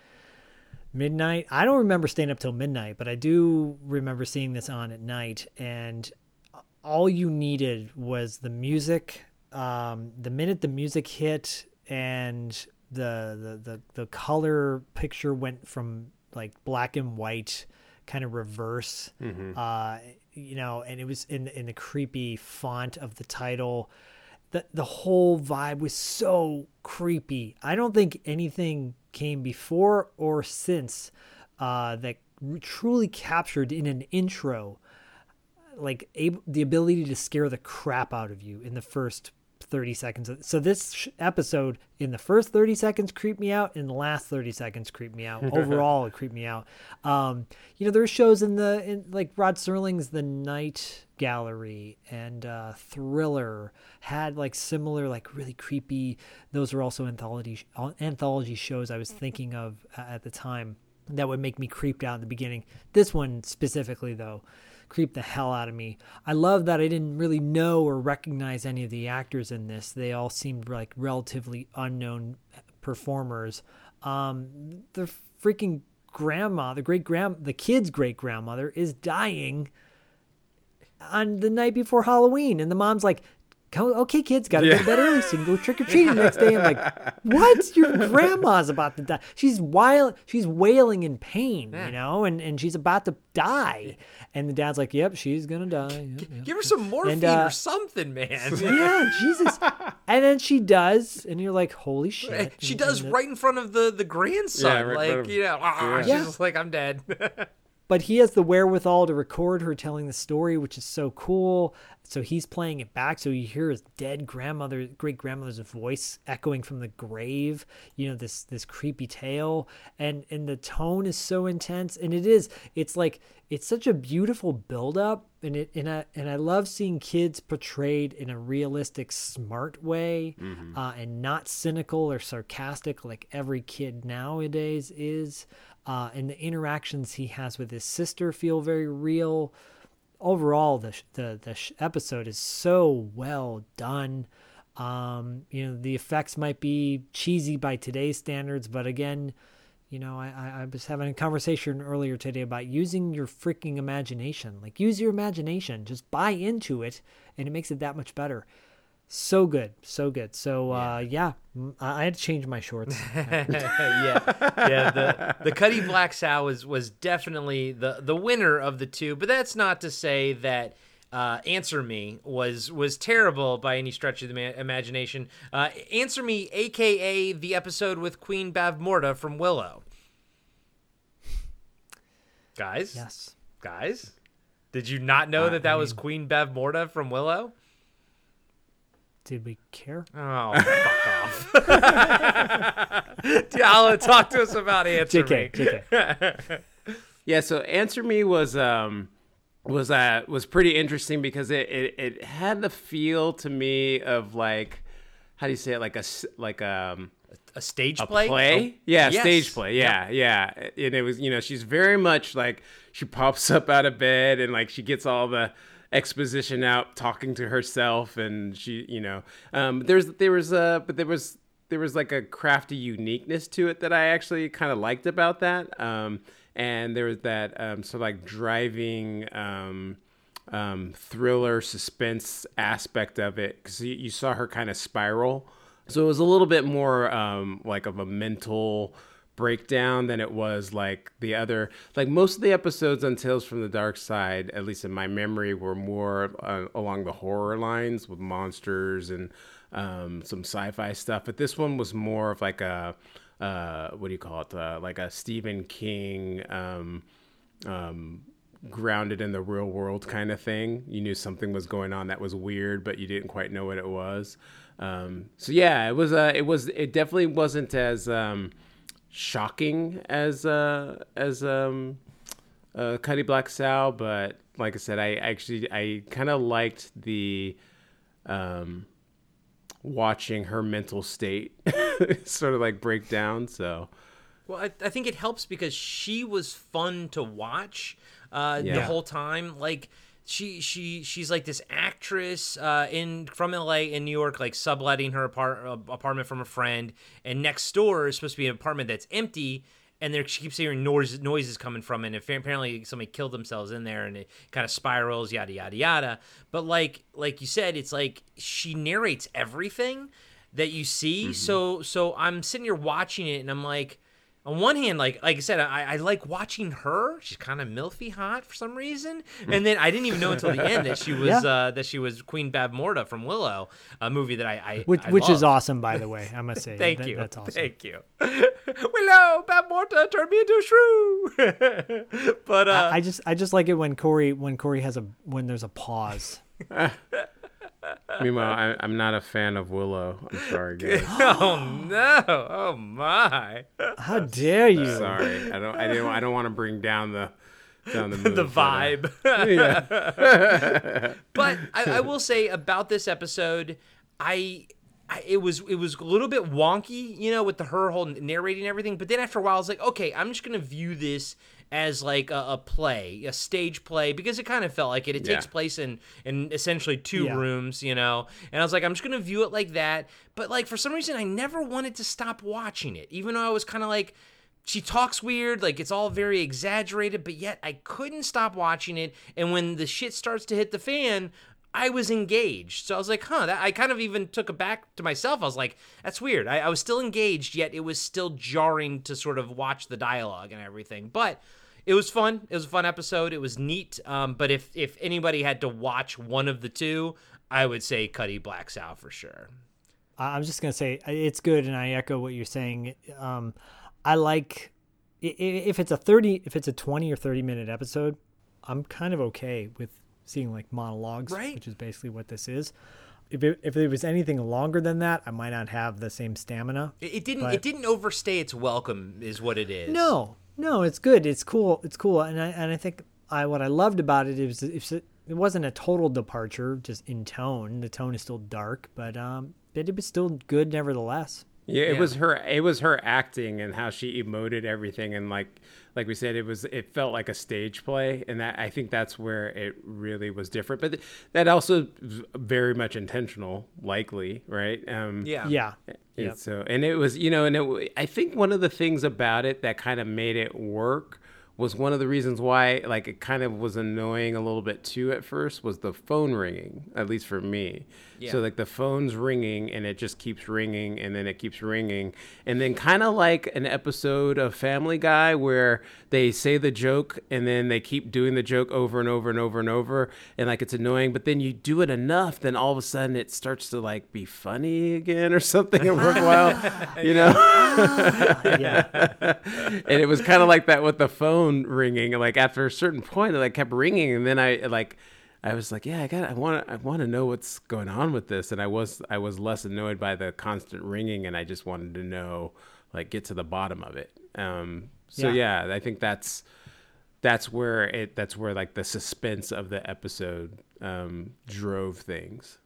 midnight. I don't remember staying up till midnight, but I do remember seeing this on at night. And all you needed was the music. Um, the minute the music hit and the, the the the color picture went from like black and white, kind of reverse. Uh, you know, and it was in in the creepy font of the title. The the whole vibe was so creepy. I don't think anything came before or since uh, that truly captured in an intro like able, the ability to scare the crap out of you in the first 30 seconds. So this sh- episode in the first 30 seconds creeped me out in the last 30 seconds creeped me out. [LAUGHS] Overall it creeped me out. Um, you know there are shows in the in like Rod Serling's The Night Gallery and uh, Thriller had like similar like really creepy those are also anthology anthology shows I was thinking of uh, at the time that would make me creeped out in the beginning. This one specifically though creeped the hell out of me. I love that I didn't really know or recognize any of the actors in this. They all seemed like relatively unknown performers. Um, the freaking grandma, the great grand, the kid's great grandmother is dying on the night before Halloween, and the mom's like. "Go- Okay, kids, gotta go to bed early so you can go trick or treating next day. I'm like, [LAUGHS] what? Your grandma's about to die. She's wild. She's wailing in pain, you know, and, and she's about to die. And the dad's like, yep, she's gonna die. Yep, yep. Give her some morphine uh, or something, man. [LAUGHS] Yeah, Jesus. And then she does, and you're like, holy shit. she And- does and the- right in front of the the grandson. Yeah, right like of- you know, ah, she's just like I'm dead. [LAUGHS] but he has the wherewithal to record her telling the story, which is so cool. So he's playing it back, so you hear his dead grandmother, great grandmother's voice echoing from the grave. You know this this creepy tale, and and the tone is so intense, and it is. It's like it's such a beautiful build up, and it and I and I love seeing kids portrayed in a realistic, smart way, uh, and not cynical or sarcastic like every kid nowadays is uh, and the interactions he has with his sister feel very real. Overall, the the the episode is so well done. Um, you know, the effects might be cheesy by today's standards, but again, you know, I I was having a conversation earlier today about using your freaking imagination. Like, use your imagination, just buy into it, and it makes it that much better. So good, so good. So, uh, yeah, I I had to change my shorts. [LAUGHS] yeah, yeah. The the Cutty Black Sow was was definitely the the winner of the two, but that's not to say that. Uh, Answer Me was was terrible by any stretch of the ma- imagination. Uh, Answer Me, aka the episode with Queen Bavmorda from Willow. Guys, yes. guys, did you not know that that was Queen Bavmorda from Willow? Did we care? Oh, fuck off! [LAUGHS] Diallo, talk to us about Answer Me. JK, JK. [LAUGHS] Yeah, so Answer Me was um was uh was pretty interesting because it it, it had the feel to me of like how do you say it like a s- like um A stage a play? play? Oh, yeah, yes. stage play. Yeah, yeah. And it was, you know, she's very much like she pops up out of bed and like she gets all the exposition out talking to herself and she you know um there's there was a but there was there was like a crafty uniqueness to it that I actually kind of liked about that. Um and there was that um sort of like driving um um thriller suspense aspect of it because you, you saw her kind of spiral. So it was a little bit more um like of a mental breakdown than it was like the other like most of the episodes on tales from the dark side at least in my memory were more uh, along the horror lines with monsters and um, some sci-fi stuff but this one was more of like a uh, what do you call it? Uh, like a stephen king um, um, grounded in the real world kind of thing. You knew something was going on that was weird but you didn't quite know what it was. Um, so yeah it was uh, it was it definitely wasn't as um, shocking as uh as um uh Cutty Black Sal, but like I said, I actually I kind of liked the um watching her mental state [LAUGHS] sort of like break down. So Well, I, I think it helps because she was fun to watch uh, the whole time. Like she she she's like this actress uh, in from LA in New York, like subletting her apart, uh, apartment from a friend, and next door is supposed to be an apartment that's empty. And there, she keeps hearing noises, noises coming from it. And apparently, somebody killed themselves in there, and it kind of spirals, yada yada yada. But like, like you said, it's like she narrates everything that you see. So, so I'm sitting here watching it, and I'm like, on one hand, like like I said, I, I like watching her. She's kind of milfy hot for some reason, and then I didn't even know until the end that she was Yeah. uh, that she was Queen Bavmorda from Willow, a movie that I, I which I which is awesome, by the way. I must [LAUGHS] say. Thank That- you, That's awesome. thank you. [LAUGHS] Willow Bavmorda turned me into a shrew, [LAUGHS] but uh, I just I just like it when Corey when Corey has a when there's a pause. Meanwhile, I, I'm not a fan of Willow. I'm sorry, [LAUGHS] guys. oh no, oh my, How dare you? sorry, I don't I didn't I don't want to bring down the down the [LAUGHS] mood, the but, uh, vibe. [LAUGHS] yeah. but I, I will say about this episode, I, I it was it was a little bit wonky, you know, with the her whole narrating everything. But then after a while, I was like, okay, I'm just gonna view this as like a, a play, a stage play, because it kind of felt like it. It takes place in in essentially two Yeah. rooms, you know. And I was like, I'm just gonna view it like that. But like for some reason, I never wanted to stop watching it, even though I was kind of like she talks weird, like it's all very exaggerated, but yet I couldn't stop watching it. And when the shit starts to hit the fan, I was engaged. So I was like, huh, that, I kind of even took it back to myself. I was like, that's weird. I, I was still engaged, yet it was still jarring to sort of watch the dialogue and everything. But it was fun. It was a fun episode. It was neat. Um, but if, if anybody had to watch one of the two, I would say Cutty Black Sal for sure. I- I'm just gonna say it's good, and I echo what you're saying. Um, I like if it's a thirty, if it's a twenty or thirty minute episode, I'm kind of okay with seeing like monologues, Right. which is basically what this is. If it, if it was anything longer than that, I might not have the same stamina. It, it didn't. But- it didn't overstay its welcome, is what it is. No, no, it's good. It's cool. It's cool, and I and I think I what I loved about it is it, it wasn't a total departure, just in tone. The tone is still dark, but um, but it was still good nevertheless. Yeah, it Yeah. was her. It was her acting and how she emoted everything, and like, like we said, it was. It felt like a stage play, and that I think that's where it really was different. But that also very much intentional, likely, right? Um, Yeah. Yeah, and Yep. So, and it was, you know, and it, I think one of the things about it that kind of made it work was one of the reasons why, like, it kind of was annoying a little bit too at first was the phone ringing, at least for me. Yeah. So, like, the phone's ringing and it just keeps ringing and then it keeps ringing. And then, kind of like an episode of Family Guy where they say the joke and then they keep doing the joke over and over and over and over. And, like, it's annoying, but then you do it enough, then all of a sudden it starts to, like, be funny again or something and work well, [LAUGHS] you know? yeah. [LAUGHS] and it was kind of like that with the phone ringing. Like after a certain point, it like kept ringing, and then I like, I was like, yeah, I got, I want, I want to know what's going on with this, and I was, I was less annoyed by the constant ringing, and I just wanted to know, like, get to the bottom of it. Um, so Yeah. yeah, I think that's, that's where it, that's where like the suspense of the episode um, drove things.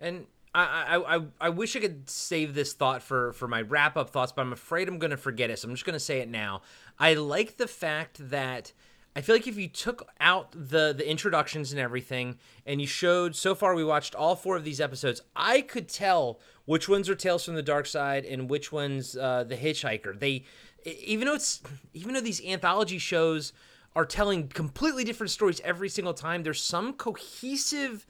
And I, I, I, I wish I could save this thought for, for my wrap up thoughts, but I'm afraid I'm going to forget it. So I'm just going to say it now. I like the fact that I feel like if you took out the the introductions and everything, and you showed so far we watched all four of these episodes, I could tell which ones are Tales from the Dark Side and which ones uh, the Hitchhiker. They even though it's even though these anthology shows are telling completely different stories every single time, there's some cohesive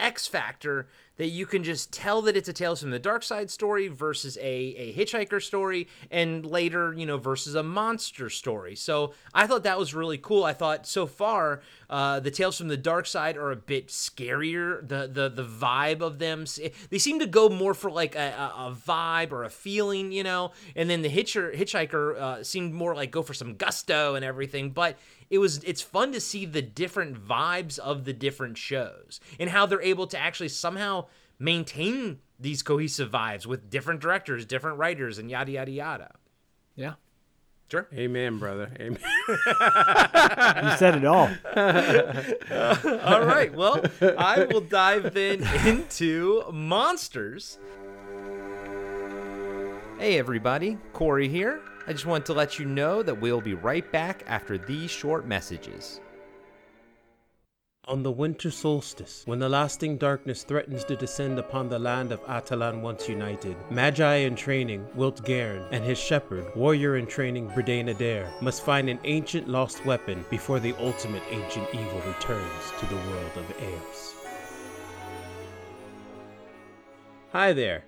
X factor that you can just tell that it's a Tales from the Dark Side story versus a, a Hitchhiker story, and later, you know, versus a monster story. So I thought that was really cool. I thought so far, uh, the Tales from the Dark Side are a bit scarier. The the the vibe of them, they seem to go more for like a, a vibe or a feeling, you know. And then the Hitcher Hitchhiker uh, seemed more like go for some gusto and everything, but it was it's fun to see the different vibes of the different shows and how they're able to actually somehow maintain these cohesive vibes with different directors, different writers, and yada yada yada. Yeah. Sure. Amen, brother. Amen. [LAUGHS] You said it all. [LAUGHS] All right. Well, I will dive then into monsters. Hey, everybody. Corey here. I just want to let you know that we'll be right back after these short messages. On the winter solstice, when the lasting darkness threatens to descend upon the land of Atalan once united, Magi in training, Wilt Garen, and his shepherd, warrior in training, Bredain Adair, must find an ancient lost weapon before the ultimate ancient evil returns to the world of Eos. Hi there.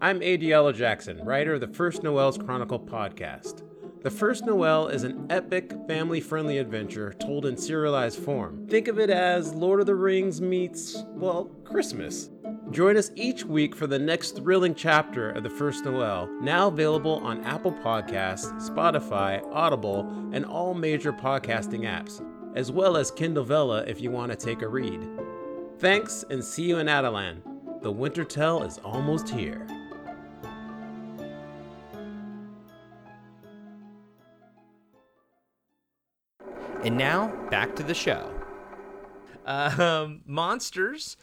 I'm Adiella Jackson, writer of the First Noel's Chronicle podcast. The First Noel is an epic, family friendly adventure told in serialized form. Think of it as Lord of the Rings meets, well, Christmas. Join us each week for the next thrilling chapter of The First Noel, now available on Apple Podcasts, Spotify, Audible, and all major podcasting apps, as well as Kindle Vella if you want to take a read. Thanks, and see you in Atalan. The Winter Tell is almost here. And now back to the show. Um, Monsters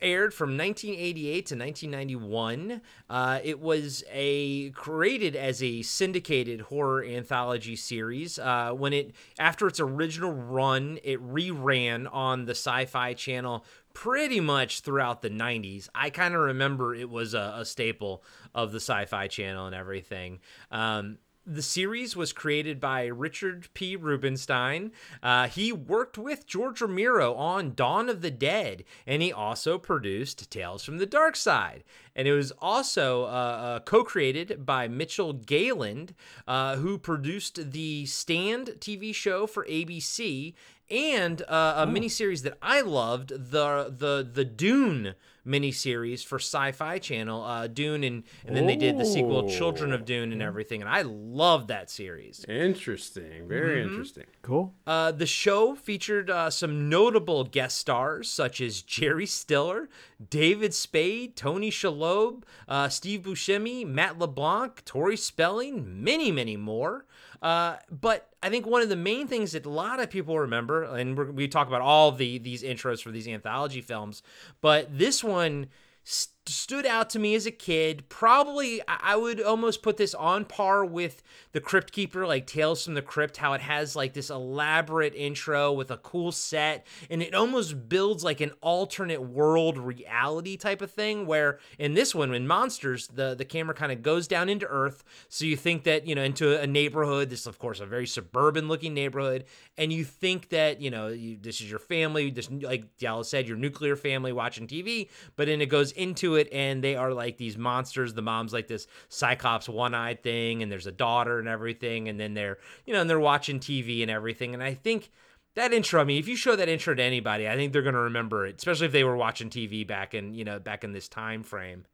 aired from 1988 to 1991. Uh, it was a created as a syndicated horror anthology series. Uh, when it after its original run, it reran on the Sci-Fi Channel pretty much throughout the 90s. I kind of remember it was a, a, staple of the Sci-Fi Channel and everything. Um, the series was created by Richard P. Rubinstein. Uh, he worked with George Romero on Dawn of the Dead, and he also produced Tales from the Dark Side. And it was also uh, uh, co created by Mitchell Galin, uh, who produced the Stand TV show for ABC and uh, a oh. miniseries that I loved, the the the Dune miniseries for Sci-Fi Channel, uh, Dune, and and then they did the sequel Children of Dune and everything, and I loved that series. Interesting, very mm-hmm. interesting. Cool. Uh, the show featured uh, some notable guest stars such as Jerry Stiller, David Spade, Tony Shalhoub, uh, Steve Buscemi, Matt LeBlanc, Tori Spelling, many many more. Uh, but I think one of the main things that a lot of people remember, and we talk about all the these intros for these anthology films, but this one st- stood out to me as a kid. Probably, I would almost put this on par with the Crypt Keeper, like Tales from the Crypt, how it has like this elaborate intro with a cool set, and it almost builds like an alternate world reality type of thing. Where in this one, in Monsters, the the camera kind of goes down into Earth, so you think that you know into a neighborhood. This, of course, a very suburban looking neighborhood, and you think that you know you, this is your family, this like Dallas said, your nuclear family watching TV, but then it goes into it and they are like these monsters. The mom's like this cyclops one-eyed thing and there's a daughter and everything and then they're, you know, and they're watching TV and everything. And I think that intro, I mean, if you show that intro to anybody, I think they're going to remember it, especially if they were watching TV back in, you know, back in this time frame.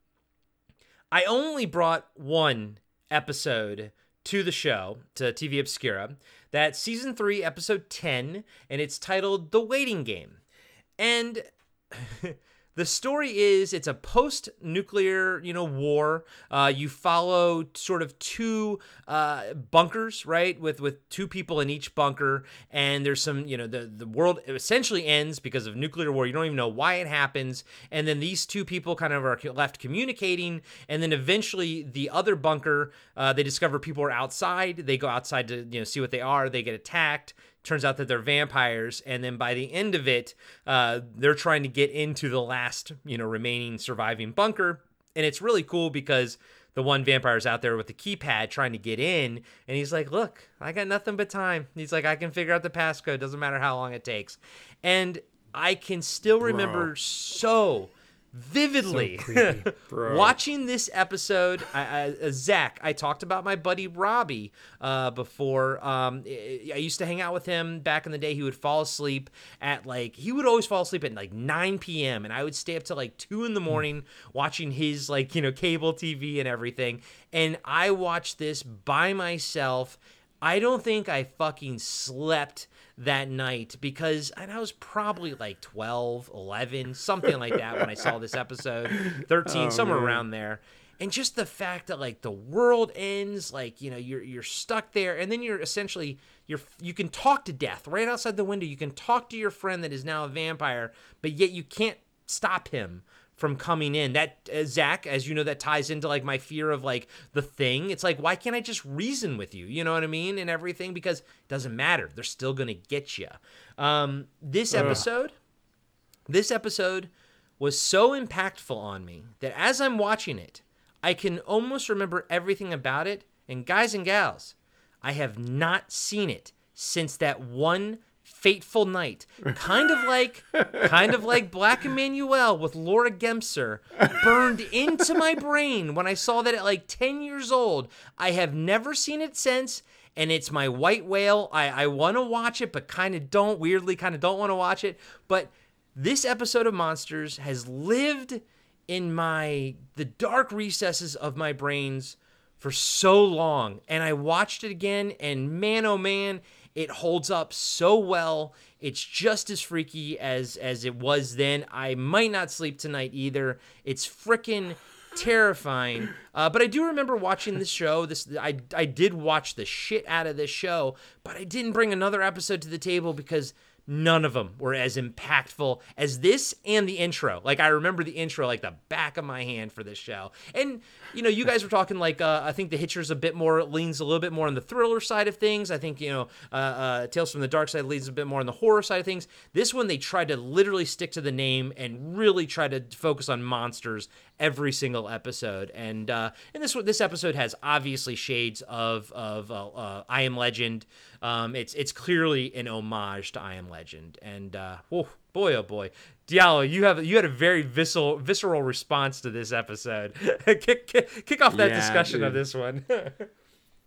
I only brought one episode to the show, to TV Obscura. That's season 3, episode 10, and it's titled The Waiting Game. And [LAUGHS] the story is it's a post-nuclear you know war. Uh, you follow sort of two uh, bunkers right with with two people in each bunker. And there's some you know the the world essentially ends because of nuclear war. You don't even know why it happens. And then these two people kind of are left communicating. And then eventually the other bunker uh, they discover people are outside. They go outside to you know see what they are. They get attacked turns out that they're vampires and then by the end of it uh, they're trying to get into the last you know remaining surviving bunker. And it's really cool because the one vampire's out there with the keypad trying to get in and he's like look i got nothing but time. He's like i can figure out the passcode. Doesn't matter how long it takes. And i can still remember so vividly. Creepy. [LAUGHS] watching this episode I, I, uh, zach i talked about my buddy robbie uh, before. Um, i I used to hang out with him back in the day. He would fall asleep at like he would always fall asleep at like 9 p.m and i would stay up till like 2 in the morning watching his like you know cable tv and everything. And i watched this by myself. I don't think i fucking slept that night because and I was probably like 12, 11, something like that when I saw this episode, [LAUGHS] 13, somewhere around there. And just the fact that like the world ends, like you know, you're you're stuck there, and then you're essentially you're you can talk to death right outside the window. You can talk to your friend that is now a vampire, but yet you can't stop him from coming in. That uh, Zach, as you know, that ties into like my fear of like the thing. It's like why can't I just reason with you? You know what I mean? And everything because it doesn't matter. They're still gonna get you. Um, this episode, this episode was so impactful on me that as I'm watching it, I can almost remember everything about it. And guys and gals, I have not seen it since that one fateful night. Kind of like kind of like Black Emanuelle with Laura Gemser burned into my brain when I saw that at like 10 years old. I have never seen it since. And it's my white whale. I, I want to watch it, but kind of don't. Weirdly, kind of don't want to watch it. But this episode of Monsters has lived in my the dark recesses of my brains for so long and I watched it again and man oh man it holds up so well. It's just as freaky as as it was then. I might not sleep tonight either. It's freaking terrifying. Uh, but I do remember watching this show. This I, I did watch the shit out of this show but I didn't bring another episode to the table because none of them were as impactful as this and the intro. Like I remember the intro like the back of my hand for this show. And you know, you guys were talking like uh, I think the Hitcher's a bit more leans a little bit more on the thriller side of things. I think you know, uh, uh, Tales from the Dark Side leans a bit more on the horror side of things. This one they tried to literally stick to the name and really try to focus on monsters every single episode. And uh, and this this episode has obviously shades of of uh, uh, I Am Legend. Um, it's it's clearly an homage to I Am Legend, and uh, oh boy, oh boy, Diallo, you have you had a very visceral visceral response to this episode. [LAUGHS] kick, kick kick off that Yeah, discussion of this one. [LAUGHS]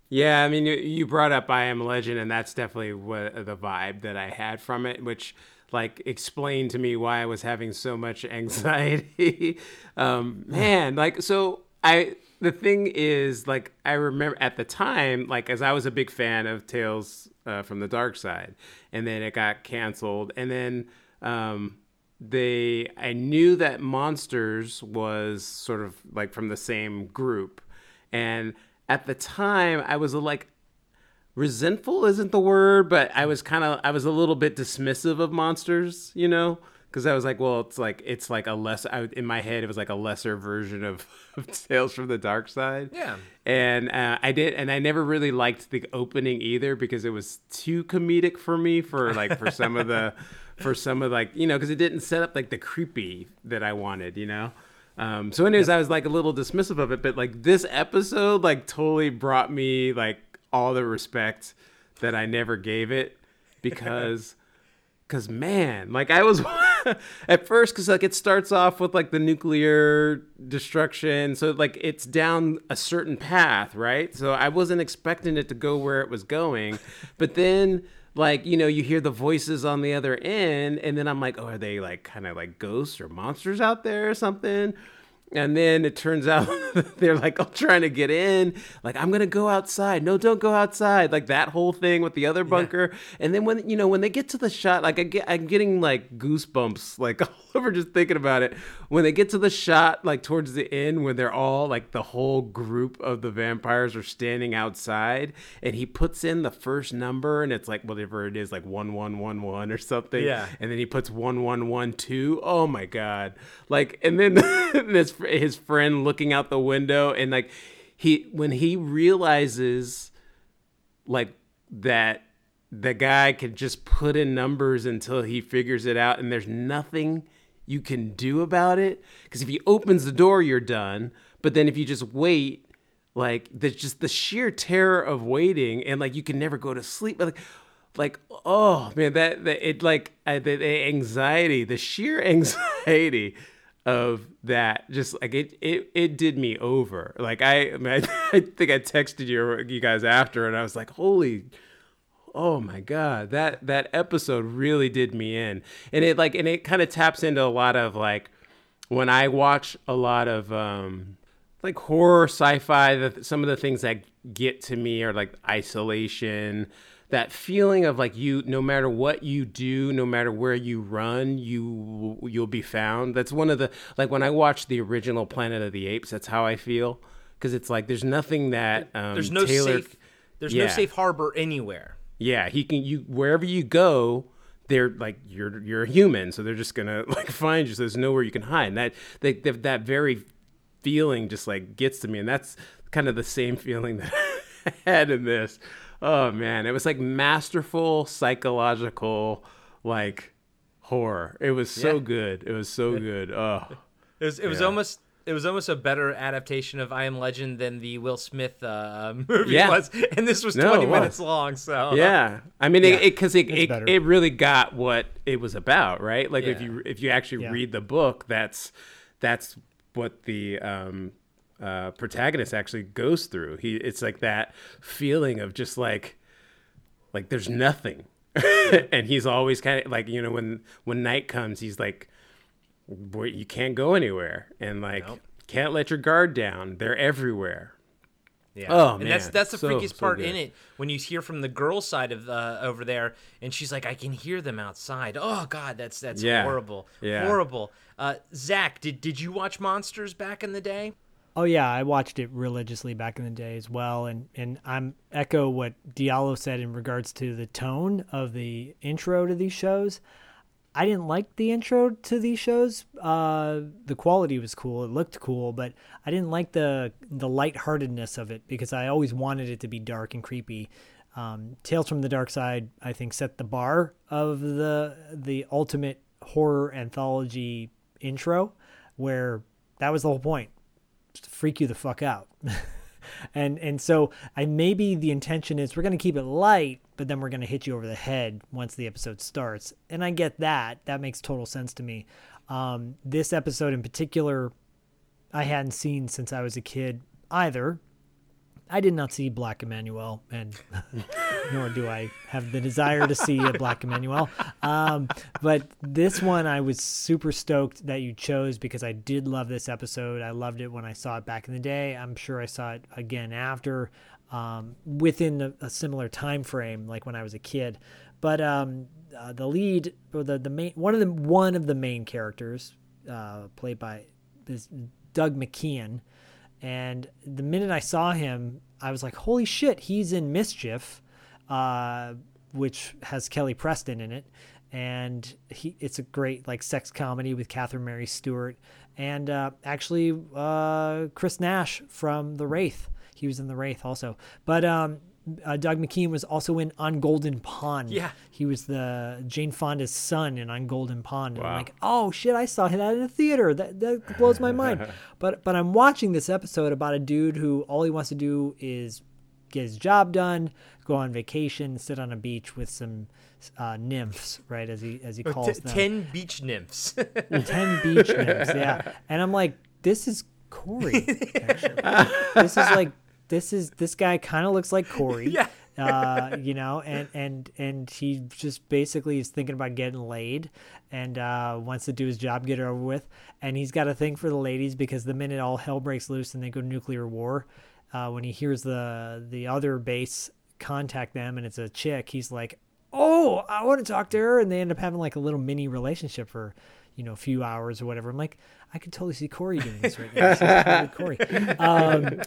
Yeah, I mean, you, you brought up I Am Legend, and that's definitely what the vibe that I had from it, which like explained to me why I was having so much [LAUGHS] anxiety. um, man, like so I the thing is like I remember at the time, like as I was a big fan of Tales uh, from the Dark Side, and then it got canceled, and then um, they I knew that Monsters was sort of like from the same group, and at the time I was like resentful isn't the word, but I was kind of I was a little bit dismissive of monsters, you know, because I was like, well, it's like it's like a less I, in my head it was like a lesser version of, [LAUGHS] of Tales from the Dark Side. Yeah. and uh, I did, and I never really liked the opening either because it was too comedic for me for like for some of the [LAUGHS] for some of like you know because it didn't set up like the creepy that I wanted, you know. Um, so anyways, I was like a little dismissive of it, but like this episode like totally brought me like all the respect that I never gave it because [LAUGHS] because man like i was [LAUGHS] at first because like it starts off with like the nuclear destruction. So like it's down a certain path right? So i wasn't expecting it to go where it was going. But then like you know you hear the voices on the other end and then i'm like oh are they like kind of like ghosts or monsters out there or something and then it turns [LAUGHS] out they're like all trying to get in. Like, I'm gonna go outside. No, don't go outside. Like that whole thing with the other bunker. And then when you know when they get to the shot, like I get, I'm getting like goosebumps, [LAUGHS] like all over just thinking about it. When they get to the shot, like towards the end, when they're all like the whole group of the vampires are standing outside, and he puts in the first number, and it's like whatever it is, like one one one one or something. Yeah. And then he puts one one one two. Oh my god! Like, and then [LAUGHS] his his friend looking out the window, and like he when he realizes like that the guy can just put in numbers until he figures it out, and there's nothing you can do about it. Because if he opens the door, you're done. But then if you just wait, like there's just the sheer terror of waiting, and like you can never go to sleep. Like, like oh man, that, that it like uh, the, the anxiety, the sheer [LAUGHS] anxiety of that just like it it it did me over. Like i I, mean, I, [LAUGHS] I think i texted you you guys after and i was like holy oh my god that that episode really did me in. And it like and it kind of taps into a lot of like when i watch a lot of um like horror sci-fi the, some of the things that get to me are like isolation that feeling of like you no matter what you do no matter where you run you you'll be found. That's one of the like when i watch the original planet of the apes that's how i feel. Because it's like there's nothing that um, there's no Taylor, safe there's Yeah. no safe harbor anywhere. Yeah he can you wherever you go they're like you're you're a human so they're just gonna [LAUGHS] like find you so there's nowhere you can hide. And that they, that that very feeling just like gets to me and that's kind of the same [LAUGHS] feeling that i had in this oh man it was like masterful psychological like horror it was so Yeah. good it was so good oh it was it was Yeah. almost it was almost a better adaptation of I Am Legend than the Will Smith uh, [LAUGHS] movie Yeah. was, and this was No, 20 was. minutes long. So yeah i mean it because it, It's it, it, really got what it was about right like if you if you actually Yeah. read the book that's that's what the um uh protagonist actually goes through he it's like that feeling of just like like there's nothing [LAUGHS] and he's always kind of like you know when when night comes he's like boy you can't go anywhere and like Nope. can't let your guard down they're everywhere Yeah. Oh, and that's man. that's the So- freakiest part in it when you hear from the girl side of uh, over there, and she's like, "I can hear them outside." Oh God, that's that's Yeah. horrible, Yeah. horrible. Uh, Zach, did did you watch Monsters back in the day? Oh yeah, I watched it religiously back in the day as well, and and I'm echo what Diallo said in regards to the tone of the intro to these shows. I didn't like the intro to these shows. Uh, the quality was cool; it looked cool, but I didn't like the the lightheartedness of it because I always wanted it to be dark and creepy. Um, Tales from the Dark Side, I think, set the bar of the the ultimate horror anthology intro, where that was the whole point freak you the fuck out. [LAUGHS] and and so I maybe the intention is we're gonna keep it light, but then we're gonna hit you over the head once the episode starts. And I get that. That makes total sense to me. Um, this episode in particular, I hadn't seen since I was a kid either. I did not see Black Emanuelle, and nor do I have the desire to see a Black Emanuelle. Um, but this one, I was super stoked that you chose because I did love this episode. I loved it when I saw it back in the day. I'm sure I saw it again after, um, within a, a similar time frame, like when I was a kid. But um, uh, the lead, or the the main one of the one of the main characters, uh, played by is Doug McKeon. And the minute I saw him, I was like, "Holy shit, he's in Mischief," uh, which has Kelly Preston in it, and he it's a great like sex comedy with Catherine Mary Stewart, and uh, actually uh, Chris Nash from The Wraith. He was in The Wraith also, but um, uh, Doug McKeon was also in On Golden Pond. Yeah. he was the Jane Fonda's son in On Golden Pond. And I'm Wow. like, oh shit, I saw that in a theater. That that blows my mind. [LAUGHS] But but I'm watching this episode about a dude who all he wants to do is get his job done, go on vacation, sit on a beach with some uh, nymphs, right? As he as he calls T- them, Ten beach nymphs. ten beach [LAUGHS] nymphs. Yeah, and I'm like, this is Corey. [LAUGHS] Actually, this is like this is this guy kind of looks like Corey. [LAUGHS] Yeah. uh, you know, and and and he just basically is thinking about getting laid, and uh, wants to do his job, get it over with, and he's got a thing for the ladies because the minute all hell breaks loose and they go nuclear war, uh, when he hears the the other base contact them and it's a chick, he's like, "Oh, I want to talk to her," and they end up having like a little mini relationship for. You know, a few hours or whatever. I'm like, I could totally see Corey doing this right now. This Corey. [LAUGHS] Um,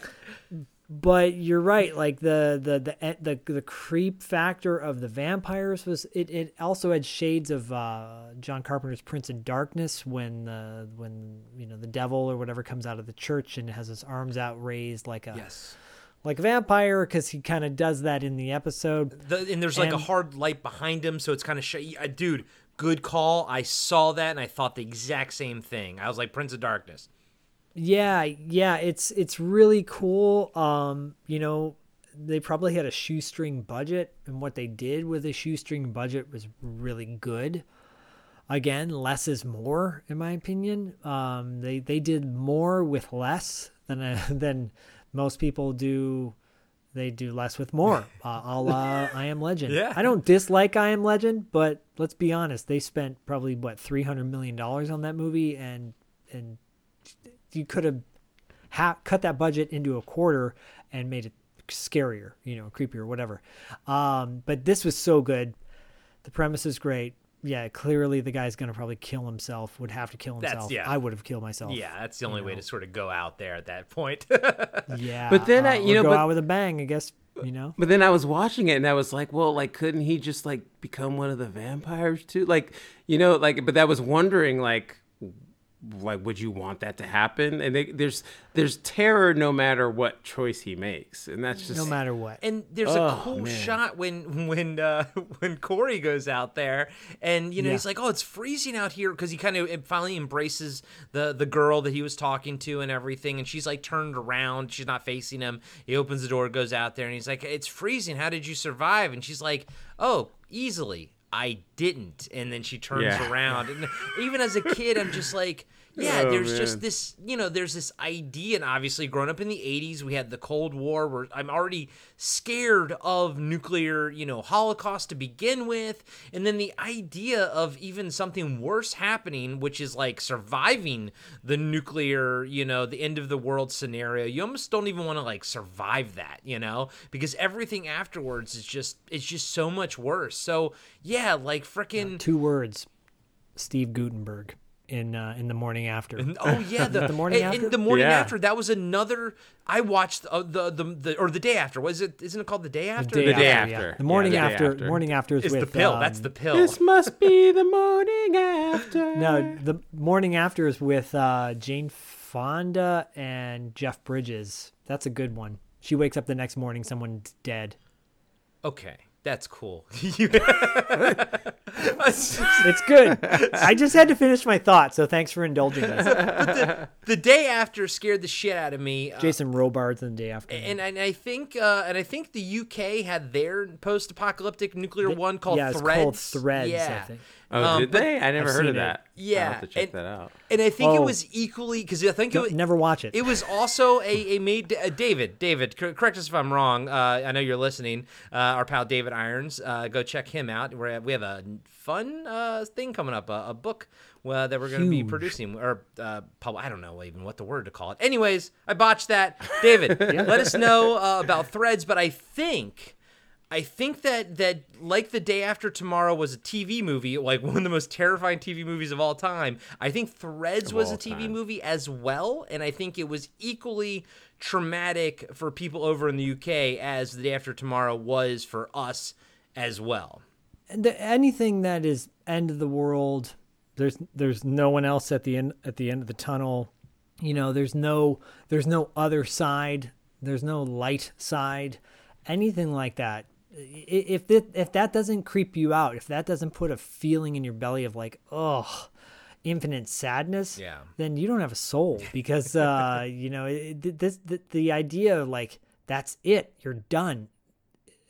but you're right like the the the the, the creep factor of the vampires was it, it also had shades of uh, John Carpenter's Prince of Darkness when the when you know the devil or whatever comes out of the church and has his arms out raised like a yes. like a vampire because he kind of does that in the episode. The, and there's like a hard light behind him, so it's kind of sh- uh, dude. Good call. I saw that and I thought the exact same thing. I was like Prince of Darkness. Yeah, yeah, it's it's really cool. Um, you know, they probably had a shoestring budget, and what they did with a shoestring budget was really good. Again, less is more, in my opinion. Um, they they did more with less than uh, [LAUGHS] than most people do. They do less with more. [LAUGHS] Uh, a la I Am Legend. Yeah. I don't dislike I Am Legend, but let's be honest. They spent probably what three hundred million dollars on that movie, and and you could have ha- cut that budget into a quarter and made it scarier, you know, creepier, whatever. Um, but this was so good. The premise is great. Yeah, clearly the guy's gonna probably kill himself. Would have to kill That's- himself. yeah. I would have killed myself. Yeah, that's the only way to sort of go out there at that point. [LAUGHS] yeah. But then I- uh, you know, go but- out with a bang. I guess you know. But then I was watching it and I was like, well, like, couldn't he just like become one of the vampires too? Like, you know, like, but that was wondering, like, like, would you want that to happen? And they, there's there's terror no matter what choice he makes, and that's just No matter what. And there's Oh, a cool man. shot when when uh, [LAUGHS] when Corey goes out there, and you know Yeah. he's like, "Oh, it's freezing out here," because he kind of finally embraces the the girl that he was talking to and everything, and she's like turned around, she's not facing him. He opens the door, goes out there, and he's like, "It's freezing. How did you survive?" And she's like, "Oh, easily. I didn't." And then she turns Yeah. around, and even as a kid, I'm just like. Yeah, Oh, there's just this, you know, there's this idea, and obviously, growing up in the '80s, we had the Cold War, where I'm already scared of nuclear, you know, holocaust to begin with, and then the idea of even something worse happening, which is like surviving the nuclear, you know, the end of the world scenario. You almost don't even want to like survive that, you know, because everything afterwards is just, it's just so much worse. So yeah, like freaking. Two words. Steve Guttenberg in uh, in the morning after. Oh yeah, [LAUGHS] the, The morning and- and after? the morning Yeah. after that was another. I watched uh, the, the the or the day after. Was it? Isn't it called the day after? The day yeah. after. The morning Yeah, the after, after. Morning after is It's with the pill. um, That's the pill. this must be the morning after. [LAUGHS] No, the morning after is with uh, Jane Fonda and Jeff Bridges. That's a good one. She wakes up the next morning, someone's dead. Okay, that's cool. [LAUGHS] It's good. I just had to finish my thought, so thanks for indulging us. [LAUGHS] the day after scared the shit out of me. uh, Jason Robards and the day after. and, and I think uh, and I think the UK had their post-apocalyptic nuclear one called yeah, it's Threads. called Threads, Yeah. I think. Oh, Um, did they? I never I've heard seen of it. that. Yeah, I'll have to check and- that out. And I think it Oh. was equally because I think it Don't, was, never watch it. It was also a, a made uh, David. David, correct us if I'm wrong. Uh, I know you're listening. Uh, our pal David Irons. Uh, go check him out. We're, we have a fun uh, thing coming up. A, a book uh, that we're going to be producing or uh, pub- I don't know even what the word to call it. Anyways, I botched that. David, [LAUGHS] let us know uh, about Threads. But I think. I think that that like the day after tomorrow was a TV movie, like [LAUGHS] one of the most terrifying TV movies of all time. I think Threads Of was a TV time. movie as well, and I think it was equally traumatic for people over in the UK as the day after tomorrow was for us as well. And the, anything that is end of the world there's there's no one else at the end at the end of the tunnel you know there's no there's no other side there's no light side anything like that if that if that doesn't creep you out if that doesn't put a feeling in your belly of like oh infinite sadness Yeah. then you don't have a soul [LAUGHS] because uh you know it, this the, the idea of like that's it you're done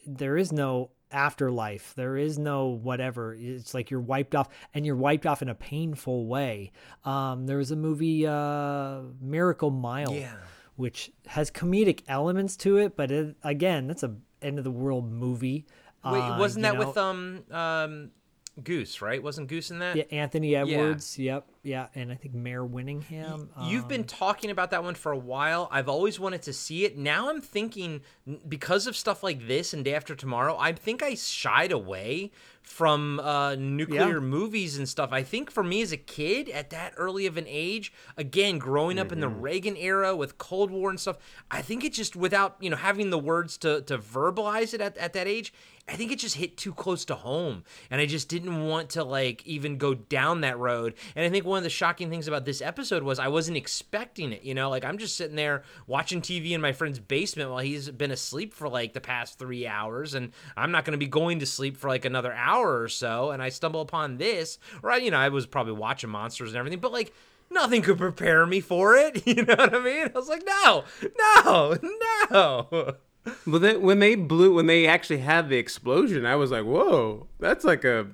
there is no afterlife. There is no whatever. It's like you're wiped off, and you're wiped off in a painful way. Um, there was a movie, uh, Miracle Mile, Yeah. which has comedic elements to it, but it, again, that's a end of the world movie. Wait, Uh, wasn't that know, with um um Goose, right? Wasn't Goose in that? yeah, Anthony Edwards? Yep, yeah, and I think Mare Winningham. You've been um, talking about that one for a while. I've always wanted to see it. Now I'm thinking because of stuff like this and Day After Tomorrow, I think I shied away from uh, nuclear Yeah. movies and stuff. I think for me as a kid at that early of an age, again growing up in the Reagan era with Cold War and stuff, I think it just without you know having the words to to verbalize it at, at that age. I think it just hit too close to home, and I just didn't want to like even go down that road. And I think one one of the shocking things about this episode was I wasn't expecting it. You know, like I'm just sitting there watching TV in my friend's basement while he's been asleep for like the past three hours, and I'm not going to be going to sleep for like another hour or so. And I stumble upon this, right? You know, I was probably watching monsters and everything, but like nothing could prepare me for it. [LAUGHS] You know what I mean? I was like, no, no, no. Well, then, when they blew, when they actually had the explosion, I was like, "Whoa, that's like a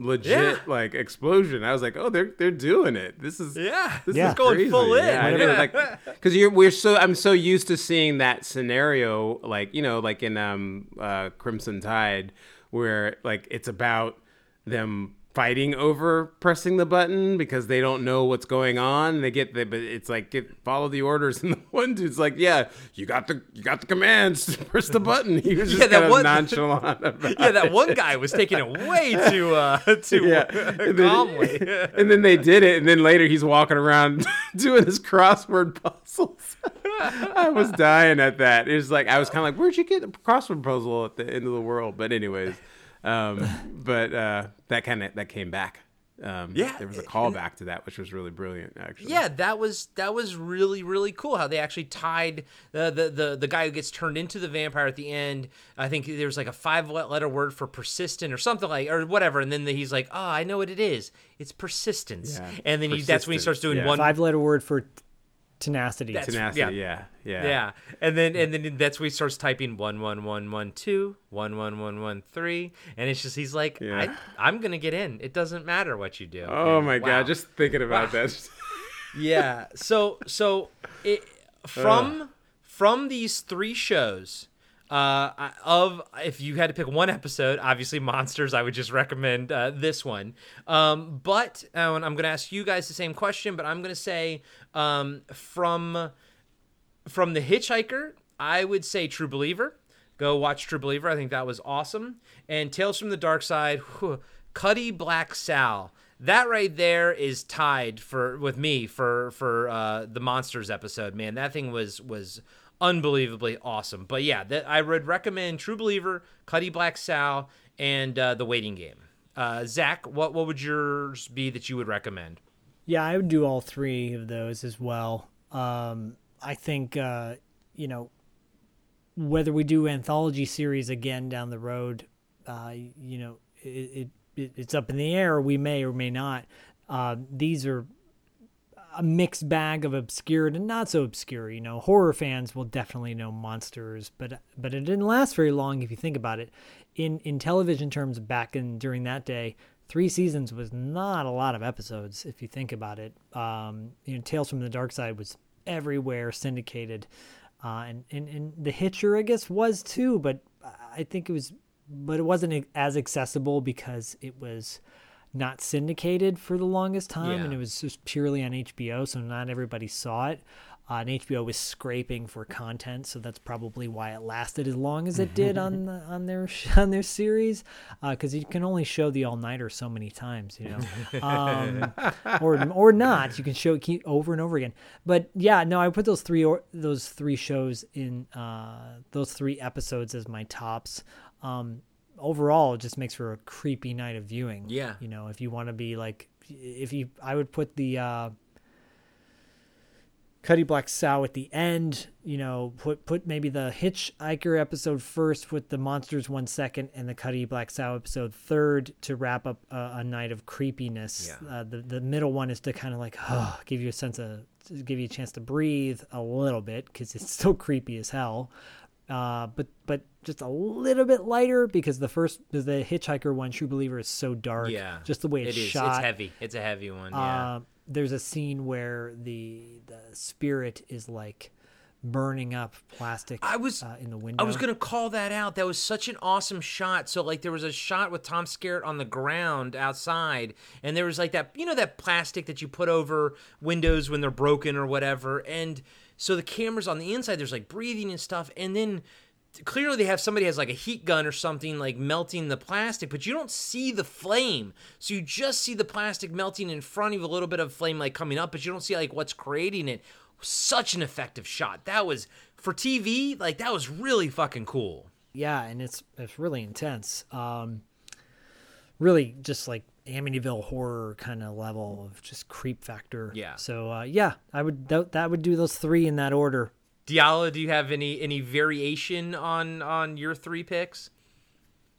legit Yeah. like explosion." I was like, "Oh, they're they're doing it. This is Yeah, this Yeah. is Going crazy." full in. Yeah, I know, Yeah. [LAUGHS] like because you're we're so I'm so used to seeing that scenario, like you know, like in um uh, Crimson Tide, where like it's about them fighting over pressing the button because they don't know what's going on. They get the, but it's like get, follow the orders, [LAUGHS] and the one dude's like, "Yeah, you got the you got the commands. Press the button." [LAUGHS] He was just Yeah, that kind of one- nonchalant. About [LAUGHS] yeah, that it. one guy was taking it way too uh too Yeah, uh, and then, calmly. and then they did it, and then later he's walking around doing his crossword puzzles. I was dying at that. It was like I was kind of like, "Where'd you get a crossword puzzle at the end of the world?" But anyways, um, [LAUGHS] but uh, that kind of that came back. Um, Yeah, there was a callback to that, which was really brilliant, actually. Yeah, that was that was really really cool how they actually tied the the the, the guy who gets turned into the vampire at the end. I think there was like a five letter word for persistent or something like or whatever, and then the, he's like, "Oh, I know what it is. It's persistence." Yeah, And then he, that's when he starts doing yeah. one Five letter word for tenacity. That's- tenacity. yeah. Yeah, yeah, Yeah, and then and then that's when he starts typing one one one one two one one one one three, and it's just he's like, Yeah. I, I'm gonna get in. It doesn't matter what you do. Oh And my wow. god, just thinking about that. [LAUGHS] yeah. So so it from uh. from these three shows. Uh, of if you had to pick one episode, obviously monsters, I would just recommend uh, this one. Um, but uh, I'm going to ask you guys the same question, but I'm going to say um, from from the Hitchhiker, I would say True Believer. Go watch True Believer. I think that was awesome. And Tales from the Dark Side, whew, Cutty Black Sow. That right there is tied for with me for for uh, the monsters episode. Man, that thing was was unbelievably awesome. But yeah, that I would recommend True Believer, Cutty Black Sow, and uh, The Waiting Game. Uh, Zach, what what would yours be that you would recommend? Yeah, I would do all three of those as well. Um, I think uh, you know whether we do anthology series again down the road, uh, you know, it, it it's up in the air. We may or may not. Uh, these are a mixed bag of obscure and not so obscure. You know, horror fans will definitely know monsters, but but it didn't last very long if you think about it. In in television terms, back in during that day, three seasons was not a lot of episodes if you think about it. Um, you know, Tales from the Dark Side was everywhere, syndicated, uh, and, and and the Hitcher I guess was too, but I think it was, but it wasn't as accessible because it was not syndicated for the longest time, and it was just purely on HBO, so not everybody saw it. Uh, and HBO was scraping for content, so that's probably why it lasted as long as it did on the, on their [LAUGHS] on their series, because you can only show the all nighter so many times, you know, um, [LAUGHS] or or not. You can show it over and over again. But yeah, no, I put those three or those three shows in uh, those three episodes as my tops. Um, overall, it just makes for a creepy night of viewing. Yeah. you know, if you want to be like, if you, I would put the. Uh, Cutty Black Sow at the end, you know, put put maybe the Hitchhiker episode first, put the Monsters one second, and the Cutty Black Sow episode third to wrap up a, a night of creepiness. Yeah. Uh, the the middle one is to kind of like oh, give you a sense of give you a chance to breathe a little bit because it's [LAUGHS] still creepy as hell. Uh, but but just a little bit lighter because the first the Hitchhiker one, True Believer, is so dark. Yeah, just the way it's it is. shot. It's heavy. It's a heavy one. Yeah. Uh, there's a scene where the the spirit is like burning up plastic. I was- uh, in the window. I was gonna call that out. That was such an awesome shot. So like there was a shot with Tom Skerritt on the ground outside, and there was like that you know that plastic that you put over windows when they're broken or whatever. And so the camera's on the inside. There's like breathing and stuff, and then clearly they have somebody has like a heat gun or something like melting the plastic but you don't see the flame so you just see the plastic melting in front of a little bit of flame like coming up but you don't see like what's creating it such an effective shot that was for tv like that was really fucking cool yeah, and it's it's really intense. Um, really just like Amityville horror kind of level of just creep factor. Yeah. So uh, yeah, I would that, that would do those three in that order. Diallo, do you have any any variation on on your three picks?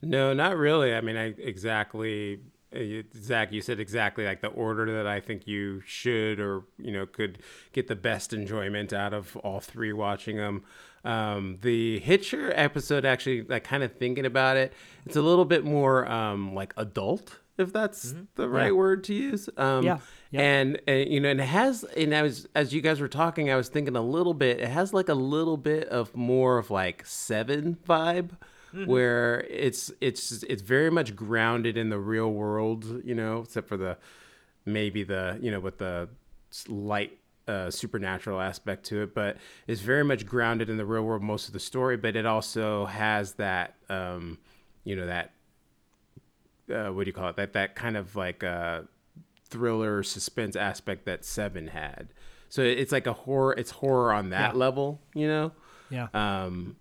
No, not really. I mean, I exactly, uh, Zach. You said exactly like the order that I think you should, or you know, could get the best enjoyment out of all three watching them. Um, the Hitcher episode, actually, like kind of thinking about it, it's a little bit more um, like adult, if that's the right word to use. Um, Yeah. Yep. and, and you know, and it has, and I was as you guys were talking, I was thinking a little bit. It has like a little bit of more of like Seven vibe, where it's it's it's very much grounded in the real world, you know, except for the maybe the you know with the light uh, supernatural aspect to it, but it's very much grounded in the real world most of the story. But it also has that um, you know that uh, what do you call it? That that kind of like uh, thriller suspense aspect that Seven had. So it's like a horror. It's horror on that Yeah. level, you know. Yeah. Um,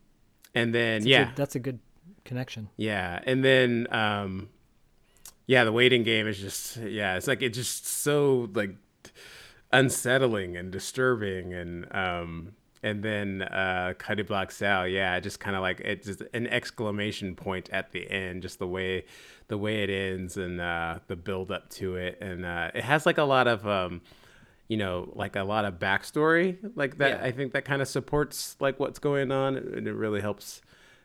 and then That's yeah, good- that's a good connection. yeah, and then um, yeah, the waiting game is just yeah, it's like it's just so like unsettling and disturbing, and um, and then uh, Cutty Black Sow, yeah, just kind of like it's just an exclamation point at the end, just the way the way it ends and uh, the build up to it, and uh, it has like a lot of um, you know, like a lot of backstory, like that. Yeah. I think that kind of supports like what's going on, and it really helps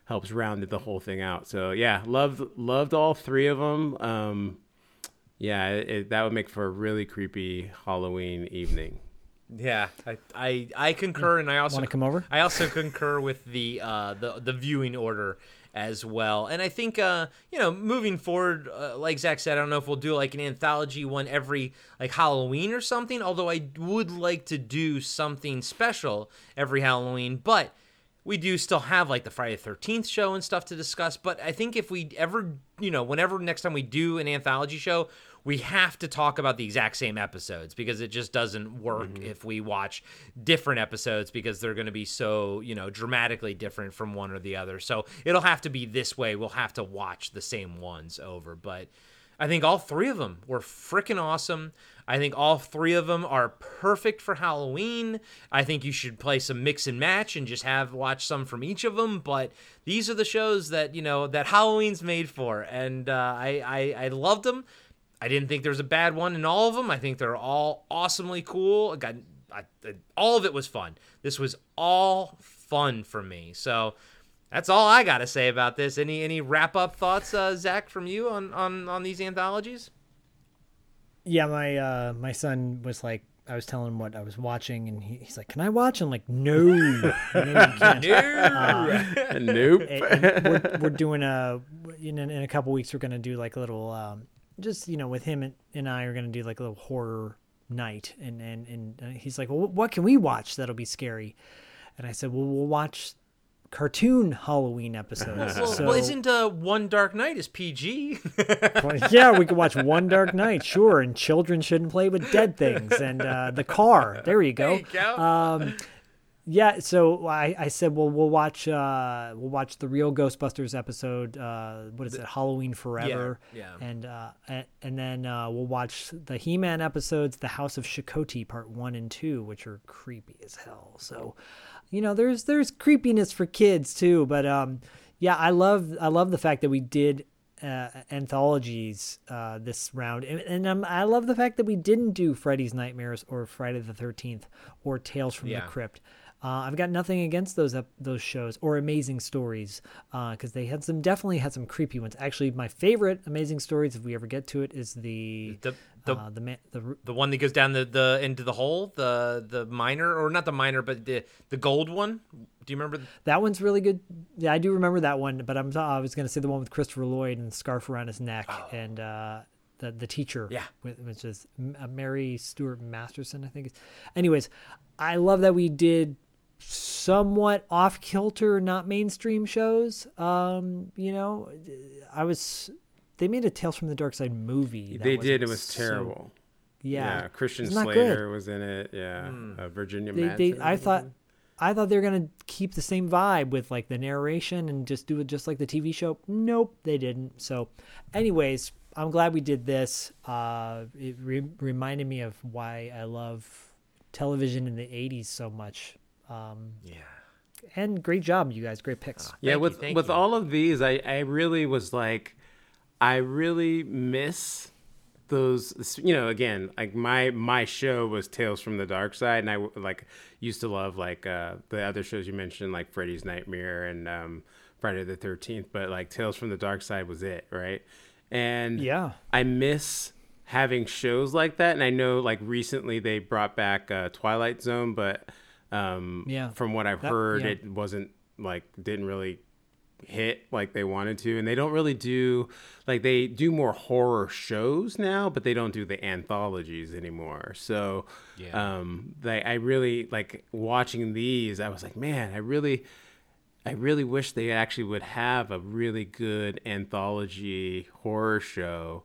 helps round the whole thing out. So yeah, loved loved all three of them. Um, yeah, it, it, that would make for a really creepy Halloween evening. Yeah, I I, I concur, and I also Wanna come over? I also concur with the uh, the the viewing order as well. And I think uh, you know, moving forward, uh, like Zach said, I don't know if we'll do like an anthology one every like Halloween or something. Although I would like to do something special every Halloween, but we do still have like the Friday the 13th show and stuff to discuss. But I think if we ever, you know, whenever next time we do an anthology show, we have to talk about the exact same episodes because it just doesn't work if we watch different episodes because they're going to be so, you know, dramatically different from one or the other. So it'll have to be this way. We'll have to watch the same ones over. But I think all three of them were freaking awesome. I think all three of them are perfect for Halloween. I think you should play some mix and match and just have watch some from each of them. But these are the shows that you know that Halloween's made for, and uh, I, I I loved them. I didn't think there was a bad one in all of them. I think they're all awesomely cool. I got I, I- all of it was fun. This was all fun for me. So that's all I got to say about this. Any any wrap up thoughts, uh, Zach, from you on on on these anthologies? Yeah, my uh, my son was like, I was telling him what I was watching, and he, he's like, "Can I watch?" I'm like, "No, no, you [LAUGHS] can't." [LAUGHS] nope. and- and we're, we're doing a in, in a couple weeks we're gonna do like a little um just you know with him and, and i are gonna do like a little horror night and and and uh, he's like well what can we watch that'll be scary and i said well we'll watch cartoon halloween episodes [LAUGHS] Well, so well, isn't uh, One Dark Night is PG? [LAUGHS] yeah we could watch one dark night sure and children shouldn't play with dead things and uh the car there you go, There you go. um yeah so I, I said well we'll watch uh we'll watch the real ghostbusters episode uh what is it halloween forever yeah. and uh and, and then uh we'll watch the he-man episodes the house of shokoti part one and two which are creepy as hell so you know there's there's creepiness for kids too but um yeah i love i love the fact that we did uh, anthologies uh, this round, and, and um, I love the fact that we didn't do Freddy's Nightmares or Friday the Thirteenth or Tales from Yeah. the Crypt. Uh, I've got nothing against those ep- those shows or Amazing Stories because they had some definitely had some creepy ones. Actually, my favorite Amazing Stories, if we ever get to it, is the The the uh, the man the the one that goes down the, the into the hole, the the miner or not the miner, but the the gold one. Do you remember? that one's really good. Yeah, I do remember that one, but I'm I was gonna say the one with Christopher Lloyd and the scarf around his neck and uh, the the teacher. Yeah. with- which is uh, Mary Stuart Masterson, I think. Anyways, I love that we did somewhat off kilter, not mainstream shows. Um, you know, I was. They made a Tales from the Dark Side movie. that They did. It was so- terrible. yeah. Christian Slater good. was in it. Yeah, uh, Virginia They, they, I thought. I thought they were gonna keep the same vibe with like the narration and just do it just like the TV show. Nope, they didn't. So, anyways, I'm glad we did this. Uh, it re- reminded me of why I love television in the '80s so much. Um, Yeah. and great job, you guys. Great picks. Yeah, Thank you, with with you. all of these, I I really was like, I really miss those. You know, again, like my my show was Tales from the Dark Side, and i like used to love like uh, the other shows you mentioned, like Freddy's Nightmare and um, Friday the Thirteenth. But like Tales from the Dark Side was it, right? And Yeah. I miss having shows like that, and I know like recently they brought back uh, Twilight Zone, but um, Yeah. from what I've That- heard, yeah. it wasn't like didn't really hit like they wanted to, and they don't really do like they do more horror shows now, but they don't do the anthologies anymore. So, Yeah. um, they I really like watching these. I was like, man, I really. I really wish they actually would have a really good anthology horror show.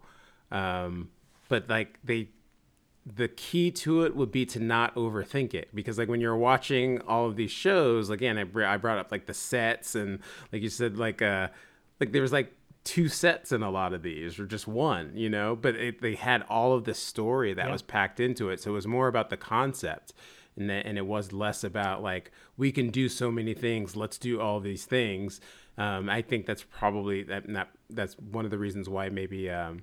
Um, but like they the key to it would be to not overthink it. Because like when you're watching all of these shows again I, br- I brought up like the sets and like you said like uh like there was like two sets in a lot of these or just one you know? But it, they had all of the story that was packed into it. So it was more about the concept and that, and it was less about like we can do so many things let's do all these things. Um, i think that's probably that not that's one of the reasons why maybe um,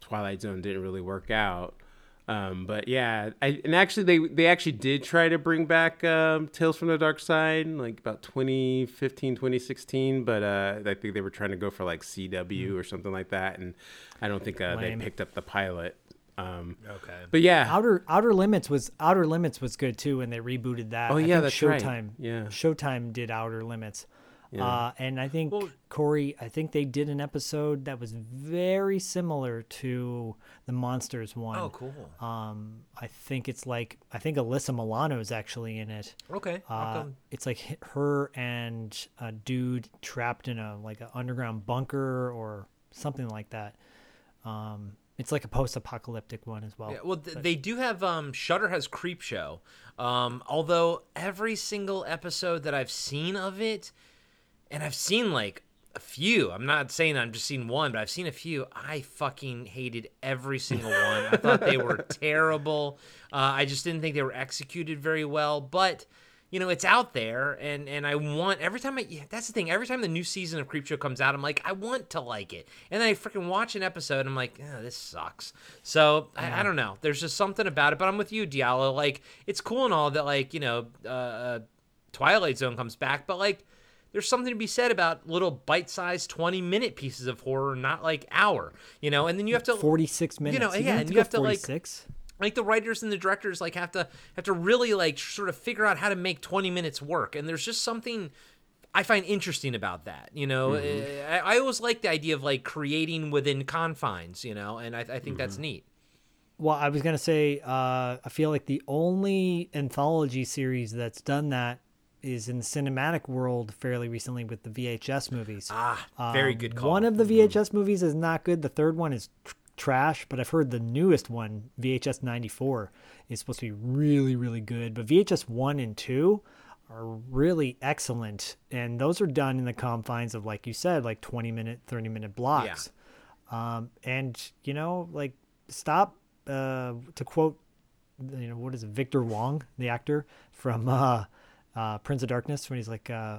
twilight zone didn't really work out um, but yeah, I, and actually they they actually did try to bring back um, Tales from the Dark Side like about 2015, 2016, but uh, I think they were trying to go for like CW or something like that, and I don't think uh, they picked up the pilot. Um, Okay. but yeah, Outer Outer Limits was Outer Limits was good too when they rebooted that. Oh, I yeah, think that's right. Showtime. Yeah. Showtime did Outer Limits. Uh, and I think Corey, I think they did an episode that was very similar to the Monsters one. Oh, cool. Um, I think it's like I think Alyssa Milano is actually in it. Okay. Uh, come? it's like her and a dude trapped in a like an underground bunker or something like that. Um, it's like a post-apocalyptic one as well. Yeah, well, th- they do have um Shudder has Creepshow. Um, although every single episode that I've seen of it, and I've seen like a few. I'm not saying I'm just seen one, but I've seen a few. I fucking hated every single one. I thought they were [LAUGHS] terrible. Uh, I just didn't think they were executed very well. But you know, it's out there, and and I want every time I. Yeah, that's the thing. Every time the new season of Creepshow comes out, I'm like, I want to like it, and then I freaking watch an episode, and I'm like, oh, this sucks. So I, I don't know. There's just something about it. But I'm with you, Diallo. Like, it's cool and all that. Like, you know, uh, uh, Twilight Zone comes back, but like. There's something to be said about little bite-sized 20-minute pieces of horror, not like hour, you know. And then you have to 46 minutes. You know, You yeah, and you have to, like, 46? like the writers and the directors like have to have to really like sort of figure out how to make 20 minutes work and there's just something i find interesting about that you know Mm-hmm. I, I always like the idea of like creating within confines you know and i, I think Mm-hmm. that's neat Well, I was gonna say, uh, I feel like the only anthology series that's done that is in the cinematic world fairly recently with the VHS movies. ah very Um, good call Mm-hmm. One of the VHS movies is not good. The third one is tr- trash, but I've heard the newest one, VHS 94, is supposed to be really, really good. But VHS 1 and 2 are really excellent. And those are done in the confines of, like you said, like 20 minute, 30 minute blocks. Um, and, you know, like, stop, uh, to quote, you know, what is it, Victor Wong, the actor from uh, uh, Prince of Darkness, when he's like, uh,